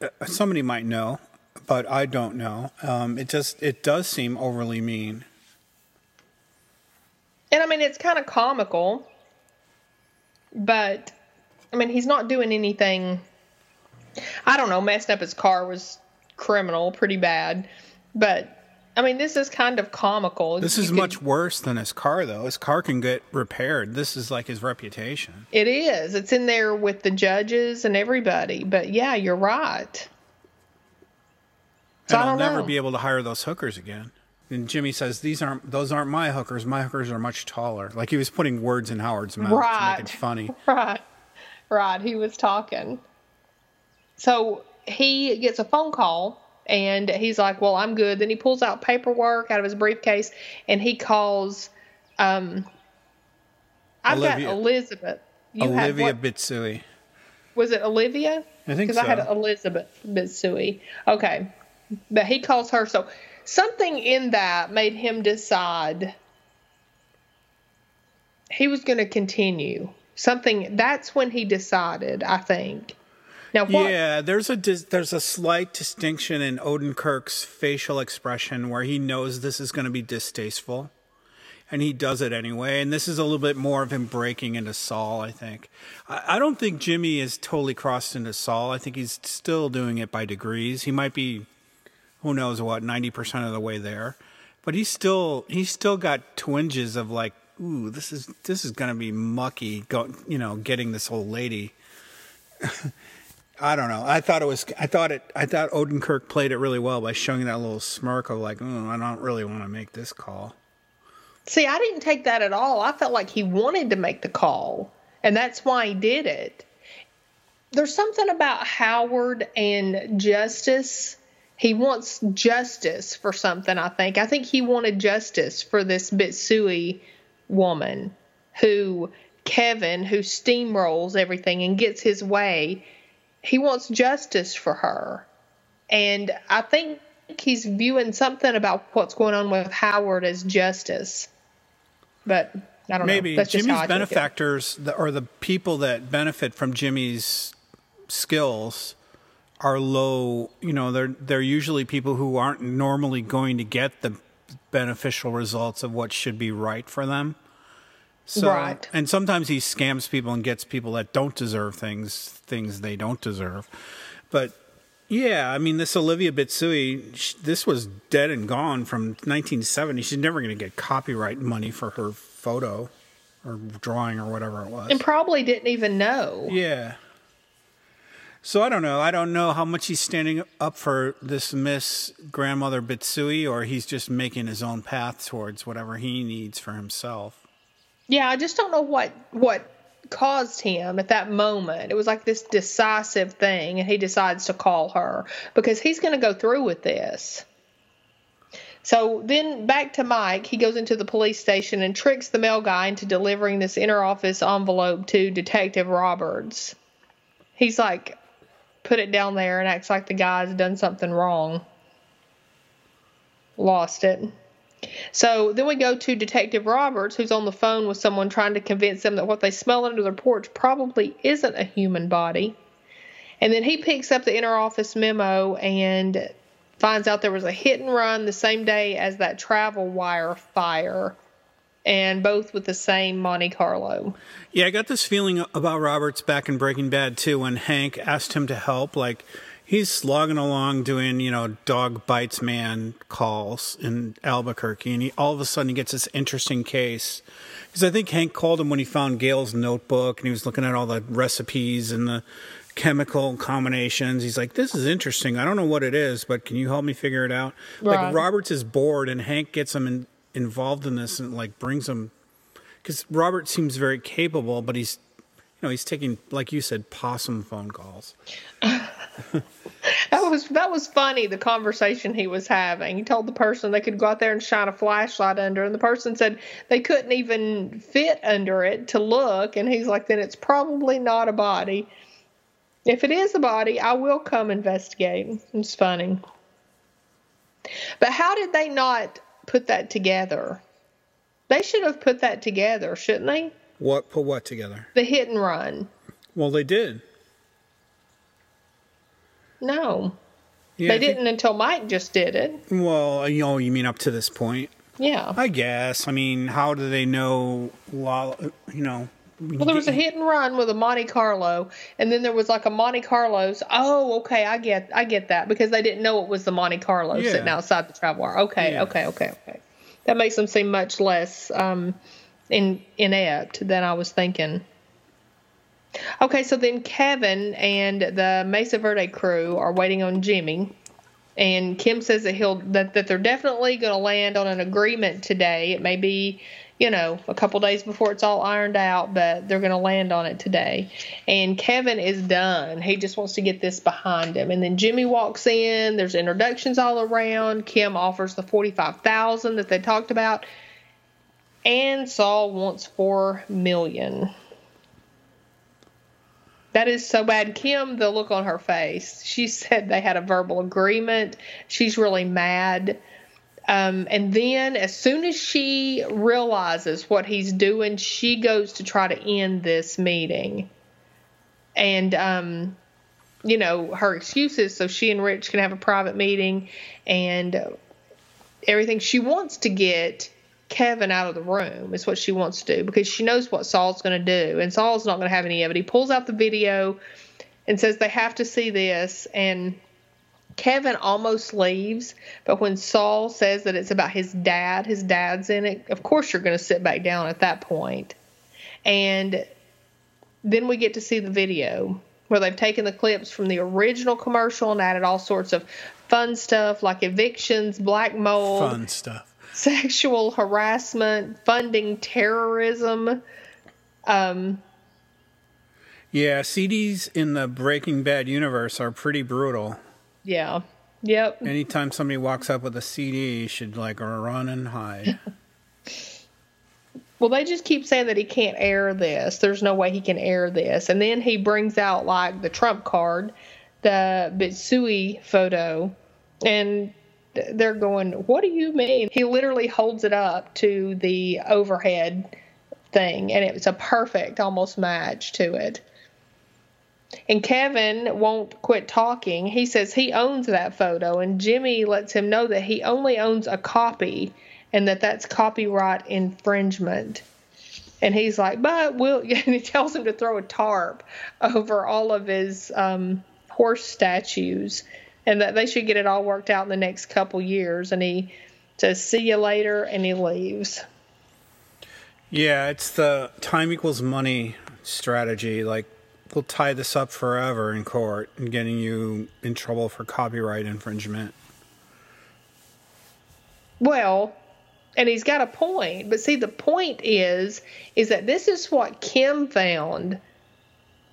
Uh, Somebody might know, but I don't know. Um, it just it does seem overly mean. And I mean, it's kind of comical, but I mean, he's not doing anything. I don't know, messed up his car was criminal, pretty bad. But I mean, this is kind of comical. This You is could- much worse than his car, though. His car can get repaired. This is like his reputation. It is. It's in there with the judges and everybody. But yeah, you're right. So and I'll never know. be able to hire those hookers again. And Jimmy says these aren't those aren't my hookers. My hookers are much taller. Like he was putting words in Howard's mouth to make it funny. Right. Right. He was talking. So he gets a phone call and he's like, Well, I'm good. Then he pulls out paperwork out of his briefcase and he calls um I've Olivia. got Elizabeth. You Olivia Bitsui. was it Olivia? I think Because I had so. Elizabeth Mitsui. Okay. But he calls her. So something in that made him decide he was going to continue. Something that's when he decided, I think. Now, what? Yeah, there's a dis- there's a slight distinction in Odenkirk's facial expression where he knows this is going to be distasteful, and he does it anyway. And this is a little bit more of him breaking into Saul. I think. I, I don't think Jimmy is totally crossed into Saul. I think he's still doing it by degrees. He might be, who knows what, ninety percent of the way there, but he's still he's still got twinges of like, ooh, this is this is going to be mucky. Go, you know, getting this old lady. I don't know. I thought it was. I thought it. I thought Odenkirk played it really well by showing that little smirk of like, oh, I don't really want to make this call. See, I didn't take that at all. I felt like he wanted to make the call, and that's why he did it. There's something about Howard and justice. He wants justice for something, I think. I think he wanted justice for this Bitsui woman who, Kevin, who steamrolls everything and gets his way. He wants justice for her. And I think he's viewing something about what's going on with Howard as justice. But I don't Maybe know. How Jimmy's benefactors, or the people that benefit from Jimmy's skills, are low. You know, they're they're usually people who aren't normally going to get the beneficial results of what should be right for them. So, Right. And sometimes he scams people and gets people that don't deserve things things they don't deserve. But yeah, I mean, this Olivia Bitsui, sh- this was dead and gone from 1970. She's never going to get copyright money for her photo or drawing or whatever it was. And probably didn't even know. Yeah. So I don't know. I don't know how much he's standing up for this Miss Grandmother Bitsui, or he's just making his own path towards whatever he needs for himself. Yeah, I just don't know what what caused him at that moment. It was like this decisive thing, and he decides to call her because he's going to go through with this. So then back to Mike, he goes into the police station and tricks the mail guy into delivering this interoffice envelope to Detective Roberts. He's like, put it down there and acts like the guy's done something wrong. Lost it. So then we go to Detective Roberts, who's on the phone with someone trying to convince them that what they smell under their porch probably isn't a human body. And then he picks up the interoffice memo and finds out there was a hit and run the same day as that travel wire fire, and both with the same Monte Carlo. Yeah, I got this feeling about Roberts back in Breaking Bad too when Hank asked him to help. Like he's slogging along doing, you know, dog bites man calls in Albuquerque, and he all of a sudden he gets this interesting case. Because I think Hank called him when he found Gale's notebook and he was looking at all the recipes and the chemical combinations. He's like, "This is interesting. I don't know what it is, but can you help me figure it out?" Like Roberts is bored, and Hank gets him in, involved in this and like brings him because Robert seems very capable, but he's, know, he's taking, like you said, possum phone calls. That was that was funny. The conversation he was having. He told the person they could go out there and shine a flashlight under, and the person said they couldn't even fit under it to look. And he's like, "Then it's probably not a body." If it is a body, I will come investigate. It's funny. But how did they not put that together? They should have put that together, shouldn't they? What put what together? The hit and run. Well, they did. No. Yeah, they didn't until Mike just did it. well, you know, you mean up to this point? Yeah. I guess. I mean, how do they know? You know. Well, there was a hit and run with a Monte Carlo, and then there was like a Monte Carlos. Oh, okay, I get, I get that because they didn't know it was the Monte Carlo Yeah. sitting outside the travel bar. Okay, Yeah. okay, okay, okay. That makes them seem much less um, in, inept than I was thinking. Okay, so then Kevin and the Mesa Verde crew are waiting on Jimmy, and Kim says that he'll that, that they're definitely going to land on an agreement today. It may be, you know, a couple days before it's all ironed out, but they're going to land on it today. And Kevin is done. He just wants to get this behind him. And then Jimmy walks in. There's introductions all around. Kim offers the forty-five thousand that they talked about, and Saul wants four million. That is so bad. Kim, the look on her face, she said they had a verbal agreement. She's really mad. Um, and then, as soon as she realizes what he's doing, she goes to try to end this meeting. And, um, you know, her excuses so she and Rich can have a private meeting and everything. She wants to get Kevin out of the room is what she wants to do because she knows what Saul's going to do, and Saul's not going to have any of it. He pulls out the video and says they have to see this, and Kevin almost leaves, but when Saul says that it's about his dad, his dad's in it. Of course, you're going to sit back down at that point. and then we get to see the video where they've taken the clips from the original commercial and added all sorts of fun stuff like evictions, black mold, fun stuff. Sexual harassment, funding terrorism. Um, Yeah, CDs in the Breaking Bad universe are pretty brutal. yeah. Yep. Anytime somebody walks up with a CD, you should like run and hide. Well, they just keep saying that he can't air this. There's no way he can air this. And then he brings out like the Trump card, the Bitsui photo, and they're going, "What do you mean?" He literally holds it up to the overhead thing, and it's a perfect almost match to it. And Kevin won't quit talking. He says he owns that photo, and Jimmy lets him know that he only owns a copy and that that's copyright infringement. And he's like, but we'll, and he tells him to throw a tarp over all of his um, horse statues and that they should get it all worked out in the next couple years. And he says, see you later, and he leaves. Yeah, it's the time equals money strategy. Like, we'll tie this up forever in court and getting you in trouble for copyright infringement. Well, and he's got a point, but see, the point is, is that this is what Kim found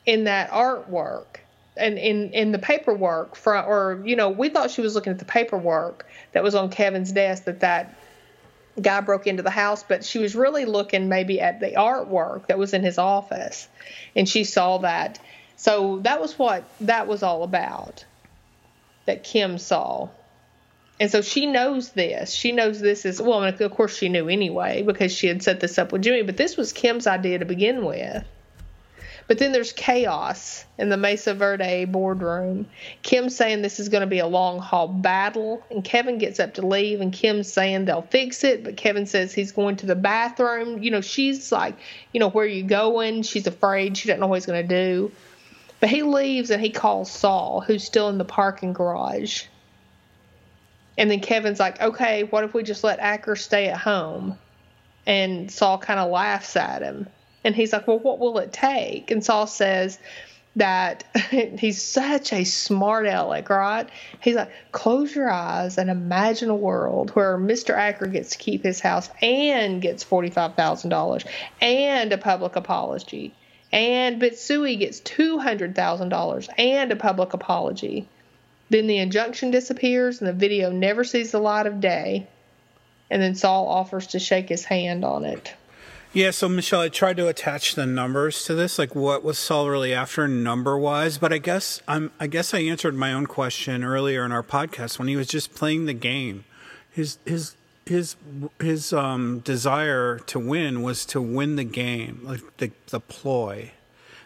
in that artwork and in in the paperwork from, or you know, we thought she was looking at the paperwork that was on Kevin's desk that that guy broke into the house, but she was really looking maybe at the artwork that was in his office, and she saw that. So that was what that was all about. That Kim saw. And so she knows this. She knows this is well, of course she knew anyway because she had set this up with Jimmy. But this was Kim's idea to begin with. But then there's chaos in the Mesa Verde boardroom. Kim's saying this is going to be a long haul battle, and Kevin gets up to leave, and Kim's saying they'll fix it, but Kevin says he's going to the bathroom. You know, she's like, you know, where are you going? She's afraid. She doesn't know what he's going to do. But he leaves and he calls Saul, who's still in the parking garage. And then Kevin's like, okay, what if we just let Acker stay at home? And Saul kind of laughs at him. And he's like, well, what will it take? And Saul says that he's such a smart aleck, right? He's like, close your eyes and imagine a world where Mr. Acker gets to keep his house and gets $45,000 and a public apology. And Bitsui gets $200,000 and a public apology. Then the injunction disappears and the video never sees the light of day. And then Saul offers to shake his hand on it. Yeah, so Michelle, I tried to attach the numbers to this, like what was Saul really after number wise, but I guess I'm I guess I answered my own question earlier in our podcast when he was just playing the game. His his his his um desire to win was to win the game, like the the ploy,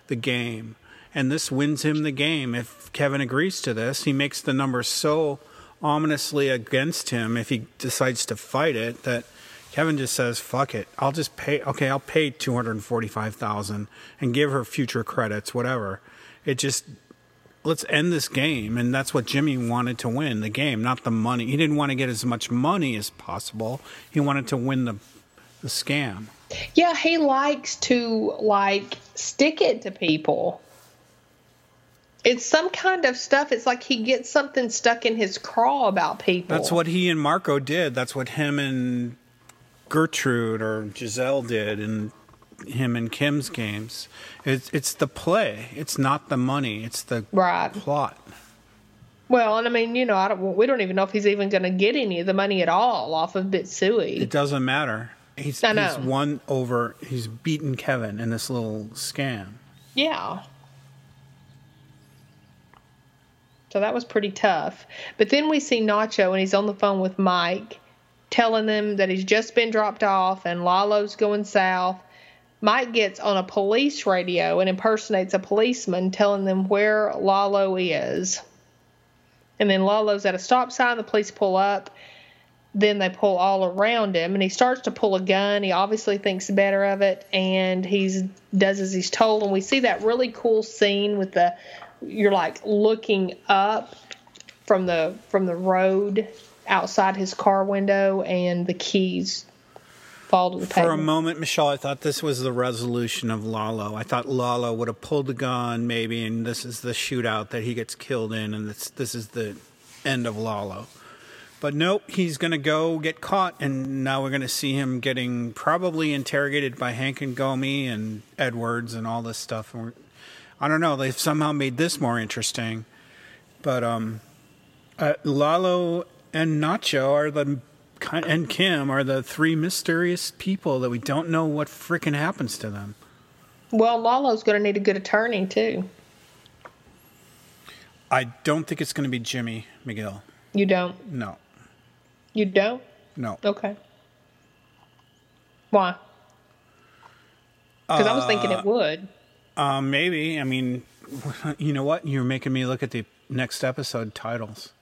the game. And this wins him the game. If Kevin agrees to this, he makes the number so ominously against him if he decides to fight it that Kevin just says, "Fuck it, I'll just pay. Okay, I'll pay two hundred forty-five thousand and give her future credits, whatever." It just let's end this game, and that's what Jimmy wanted to win the game, not the money. He didn't want to get as much money as possible. He wanted to win the the scam. Yeah, he likes to like stick it to people. It's some kind of stuff. It's like he gets something stuck in his craw about people. That's what he and Marco did. That's what him and Gertrude or Giselle did in him and Kim's games. It's it's the play. It's not the money. It's the right. plot. Well, and I mean, you know, I don't. We don't even know if he's even going to get any of the money at all off of Bitsui. It doesn't matter. He's, he's won over. He's beaten Kevin in this little scam. Yeah. So that was pretty tough. But then we see Nacho and he's on the phone with Mike telling them that he's just been dropped off and Lalo's going south. Mike gets on a police radio and impersonates a policeman telling them where Lalo is. And then Lalo's at a stop sign, the police pull up. Then they pull all around him and he starts to pull a gun. He obviously thinks better of it and he's does as he's told and we see that really cool scene with the you're like looking up from the from the road outside his car window and the keys fall to the pavement. For a moment, Michelle, I thought this was the resolution of Lalo. I thought Lalo would have pulled the gun, maybe, and this is the shootout that he gets killed in, and this this is the end of Lalo. But nope, he's going to go get caught, and now we're going to see him getting probably interrogated by Hank and Gomi and Edwards and all this stuff. I don't know, they've somehow made this more interesting. But um, uh, Lalo and Nacho are the and Kim are the three mysterious people that we don't know what frickin' happens to them. Well, Lalo's going to need a good attorney too. I don't think it's going to be Jimmy McGill. You don't. No, You don't. no. Okay. Why? Because I was thinking it would. Um, maybe. I mean, you know what? You're making me look at the next episode titles.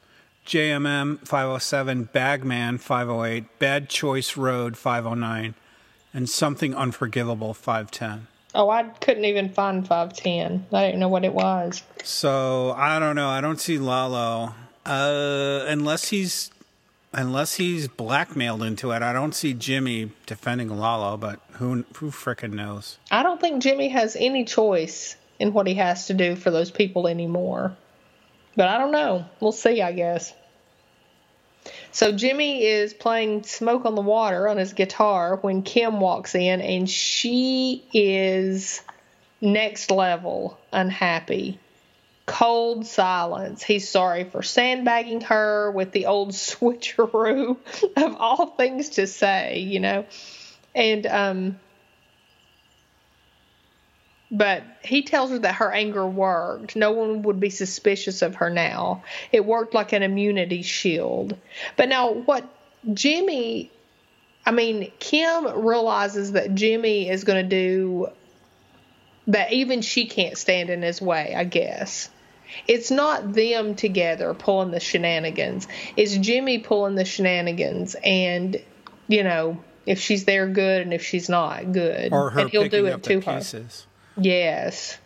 JMM 507, Bagman 508, Bad Choice Road 509, and Something Unforgivable 510. Oh, I couldn't even find five ten. I didn't know what it was. So I don't know. I don't see Lalo uh, unless he's unless he's blackmailed into it. I don't see Jimmy defending Lalo, but who who frickin' knows? I don't think Jimmy has any choice in what he has to do for those people anymore. But I don't know. We'll see, I guess. So Jimmy is playing Smoke on the Water on his guitar when Kim walks in and she is next level unhappy. Cold silence. He's sorry for sandbagging her with the old switcheroo of all things to say, you know. And um but he tells her that her anger worked. No one would be suspicious of her now. It worked like an immunity shield. But now, what Jimmy, I mean, Kim realizes that Jimmy is going to do that even she can't stand in his way, I guess. It's not them together pulling the shenanigans. It's Jimmy pulling the shenanigans. And, you know, if she's there, good. And if she's not, good. Or her and he'll do it to her. pieces. Yes.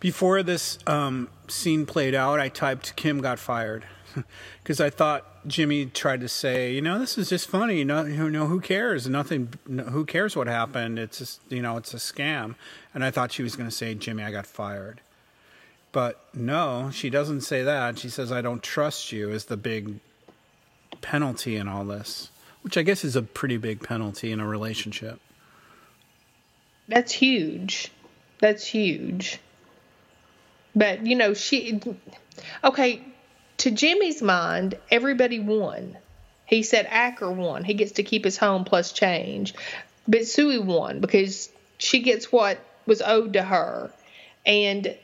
Before this um, scene played out, I typed Kim got fired because I thought Jimmy tried to say, you know, this is just funny. You know, you know, who cares? Nothing. no- Who cares what happened? It's just, you know, it's a scam. And I thought she was going to say, Jimmy, I got fired. But no, she doesn't say that. She says, I don't trust you. Is the big penalty in all this, which I guess is a pretty big penalty in a relationship. That's huge. That's huge. But, you know, she. Okay, to Jimmy's mind, everybody won. He said Acker won. He gets to keep his home plus change. Bitsui won because she gets what was owed to her. And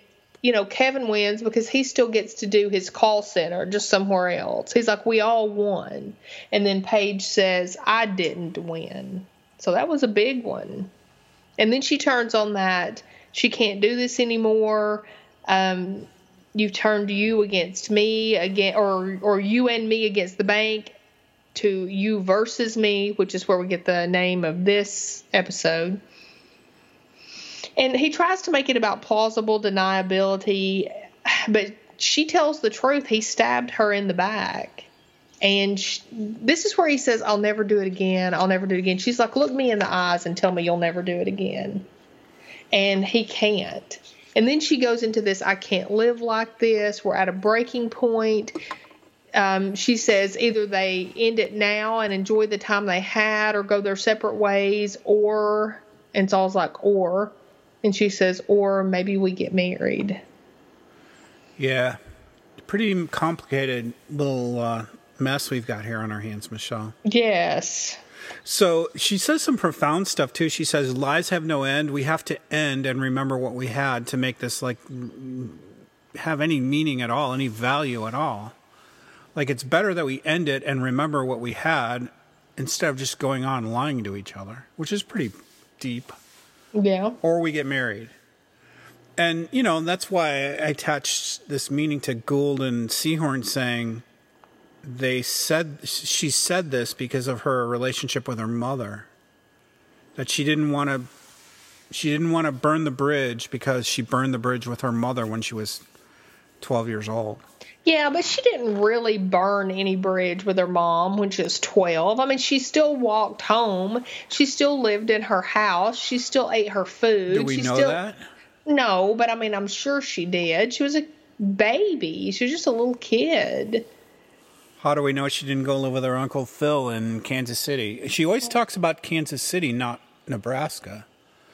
you know, Kevin wins because he still gets to do his call center just somewhere else. He's like, we all won. And then Paige says, I didn't win. So that was a big one. And then she turns on that. She can't do this anymore. Um, you've turned you against me again, or or you and me against the bank. To you versus me, which is where we get the name of this episode. And he tries to make it about plausible deniability, but she tells the truth. He stabbed her in the back. And she, this is where he says, I'll never do it again. I'll never do it again. She's like, Look me in the eyes and tell me you'll never do it again. And he can't. And then she goes into this, I can't live like this. We're at a breaking point. Um, she says either they end it now and enjoy the time they had or go their separate ways, or, and Saul's like, or, and she says, or maybe we get married. Yeah. Pretty complicated little uh, mess we've got here on our hands, Michelle. Yes. So she says some profound stuff too. She says, lies have no end. We have to end and remember what we had to make this like have any meaning at all, any value at all. Like it's better that we end it and remember what we had instead of just going on lying to each other, which is pretty deep. Yeah. Or we get married. And, you know, that's why I attached this meaning to Gould and Seehorn saying they said, she said this because of her relationship with her mother. That she didn't want to, she didn't want to burn the bridge because she burned the bridge with her mother when she was 12 years old. Yeah, but she didn't really burn any bridge with her mom when she was 12. I mean, she still walked home. She still lived in her house. She still ate her food. Do we she know still, that? No, but I mean, I'm sure she did. She was a baby. She was just a little kid. How do we know she didn't go live with her Uncle Phil in Kansas City? She always talks about Kansas City, not Nebraska.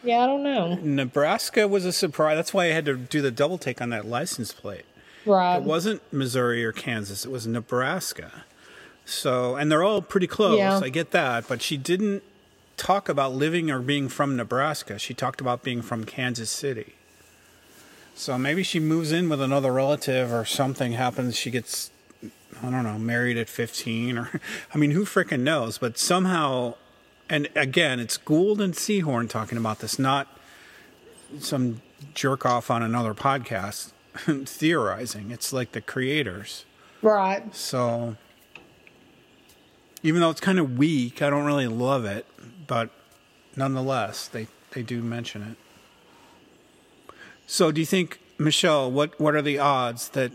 Yeah, I don't know. Nebraska was a surprise. That's why I had to do the double take on that license plate. Right. It wasn't Missouri or Kansas, it was Nebraska. So, and they're all pretty close. Yeah. I get that. But she didn't talk about living or being from Nebraska. She talked about being from Kansas City. So maybe she moves in with another relative or something happens. She gets, I don't know, married at 15 or, I mean, who frickin' knows? But somehow, and again, it's Gould and Seehorn talking about this, not some jerk off on another podcast theorizing. It's like the creators. Right. So even though it's kind of weak, I don't really love it, but nonetheless, they they do mention it. So do you think Michelle, what what are the odds that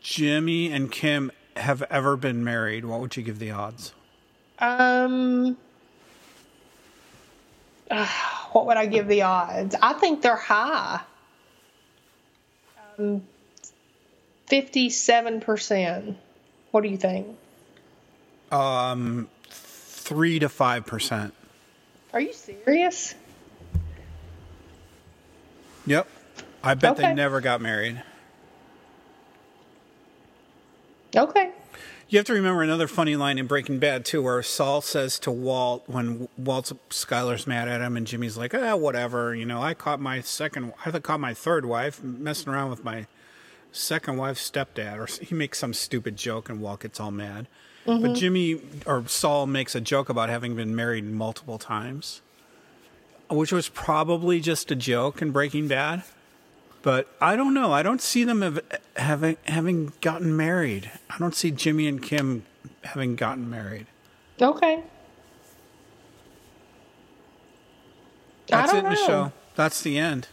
Jimmy and Kim have ever been married? What would you give the odds? Um, uh, what would I give the odds? I think they're high. Um, fifty-seven percent. What do you think? Um, three to five percent. Are you serious? Yep. I bet they never got married. Okay. You have to remember another funny line in Breaking Bad too, where Saul says to Walt when Walt Skyler's mad at him, and Jimmy's like, "Ah, whatever. You know, I caught my second, I caught my third wife messing around with my second wife's stepdad," or he makes some stupid joke, and Walt gets all mad. But Jimmy or Saul makes a joke about having been married multiple times, which was probably just a joke in Breaking Bad. But I don't know. I don't see them have, having having gotten married. I don't see Jimmy and Kim having gotten married. Okay. That's it the know. show. That's the end.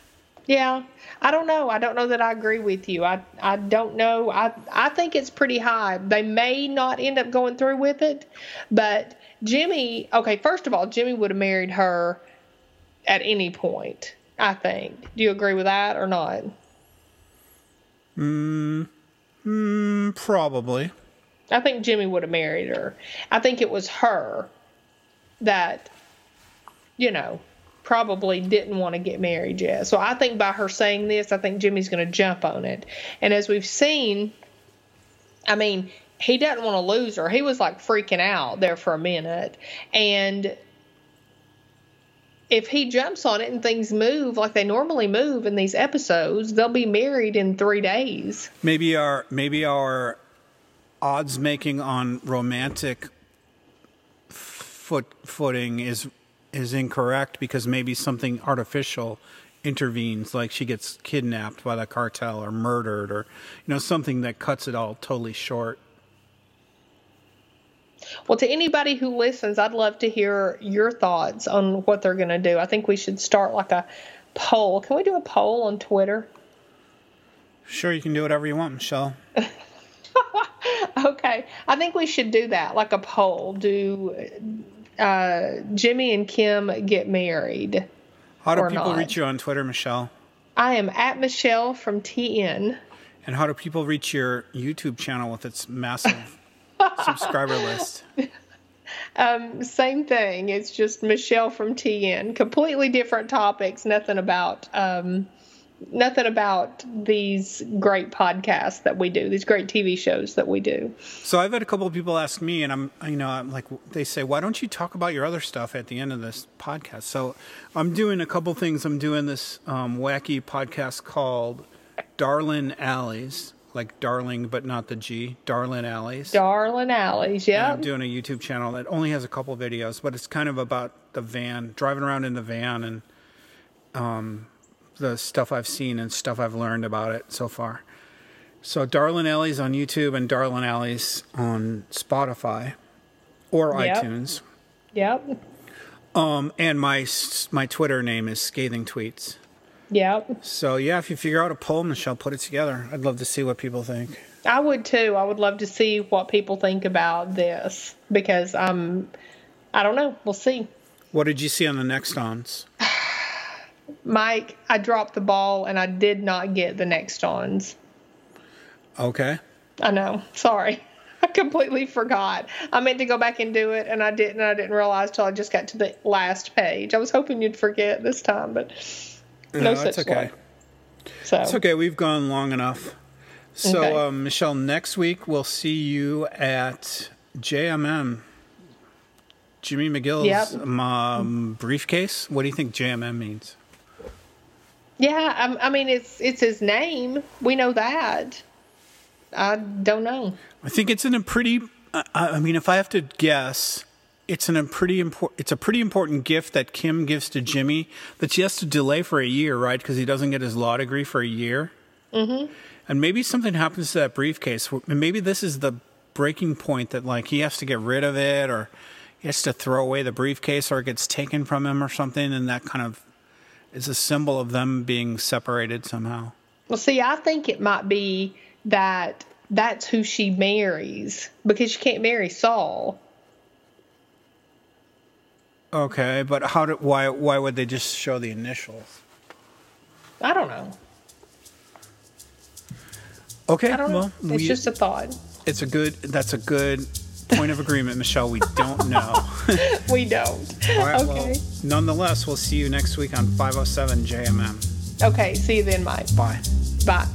Yeah, I don't know. I don't know that I agree with you. I I don't know. I I think it's pretty high. They may not end up going through with it, but Jimmy. Okay, first of all, Jimmy would have married her at any point. I think. Do you agree with that or not? Mm, mmm, probably. I think Jimmy would have married her. I think it was her that, you know, probably didn't want to get married yet. So I think by her saying this, I think Jimmy's going to jump on it. And as we've seen, I mean, he doesn't want to lose her. He was like freaking out there for a minute. And if he jumps on it and things move like they normally move in these episodes, they'll be married in three days. Maybe our maybe our odds making on romantic foot footing is is incorrect because maybe something artificial intervenes, like she gets kidnapped by the cartel or murdered, or you know something that cuts it all totally short. Well, to anybody who listens, I'd love to hear your thoughts on what they're going to do. I think we should start like a poll. Can we do a poll on Twitter? Sure, you can do whatever you want, Michelle. okay, I think we should do that, like a poll. Do uh, Jimmy and Kim get married? How do people not? reach you on Twitter, Michelle? I am at Michelle from TN. And how do people reach your YouTube channel with its massive subscriber list? Um, same thing. It's just Michelle from TN. Completely different topics. Nothing about um, nothing about these great podcasts that we do, these great TV shows that we do. So I've had a couple of people ask me, and I'm, you know, I'm like, they say, why don't you talk about your other stuff at the end of this podcast? So I'm doing a couple things. I'm doing this um, wacky podcast called Darlin Alleys, like darling, but not the G, Darlin Alleys. Darlin Alleys, yeah. I'm doing a YouTube channel that only has a couple videos, but it's kind of about the van, driving around in the van and, um, the stuff I've seen and stuff I've learned about it so far. So Darlin Alleys on YouTube and Darlin Alleys on Spotify or yep. iTunes. Yep. Um, and my my Twitter name is Scathing Tweets. Yep. So yeah, if you figure out a poll, Michelle, put it together. I'd love to see what people think. I would too. I would love to see what people think about this because um, I don't know. We'll see. What did you see on the next ons? Mike, I dropped the ball and I did not get the next ons. Okay. I know. Sorry. I completely forgot. I meant to go back and do it and I didn't. I didn't realize till I just got to the last page. I was hoping you'd forget this time, but no, no such okay. So it's okay. We've gone long enough. So, okay. um, Michelle, next week we'll see you at JMM. Jimmy McGill's yep. um, briefcase. What do you think JMM means? Yeah, I, I mean it's it's his name. We know that. I don't know. I think it's in a pretty. I, I mean, if I have to guess, it's an a pretty important. It's a pretty important gift that Kim gives to Jimmy that she has to delay for a year, right? Because he doesn't get his law degree for a year. Mm-hmm. And maybe something happens to that briefcase. Maybe this is the breaking point that like he has to get rid of it, or he has to throw away the briefcase, or it gets taken from him, or something, and that kind of is a symbol of them being separated somehow. Well, see, I think it might be that that's who she marries because she can't marry Saul. Okay, but how did why why would they just show the initials? I don't know. Okay, I don't well, know. It's we, just a thought. It's a good. That's a good point of agreement, Michelle. We don't know. we don't. All right. Okay. Well, nonetheless, we'll see you next week on 507 JMM. Okay. See you then, Mike. Bye. Bye.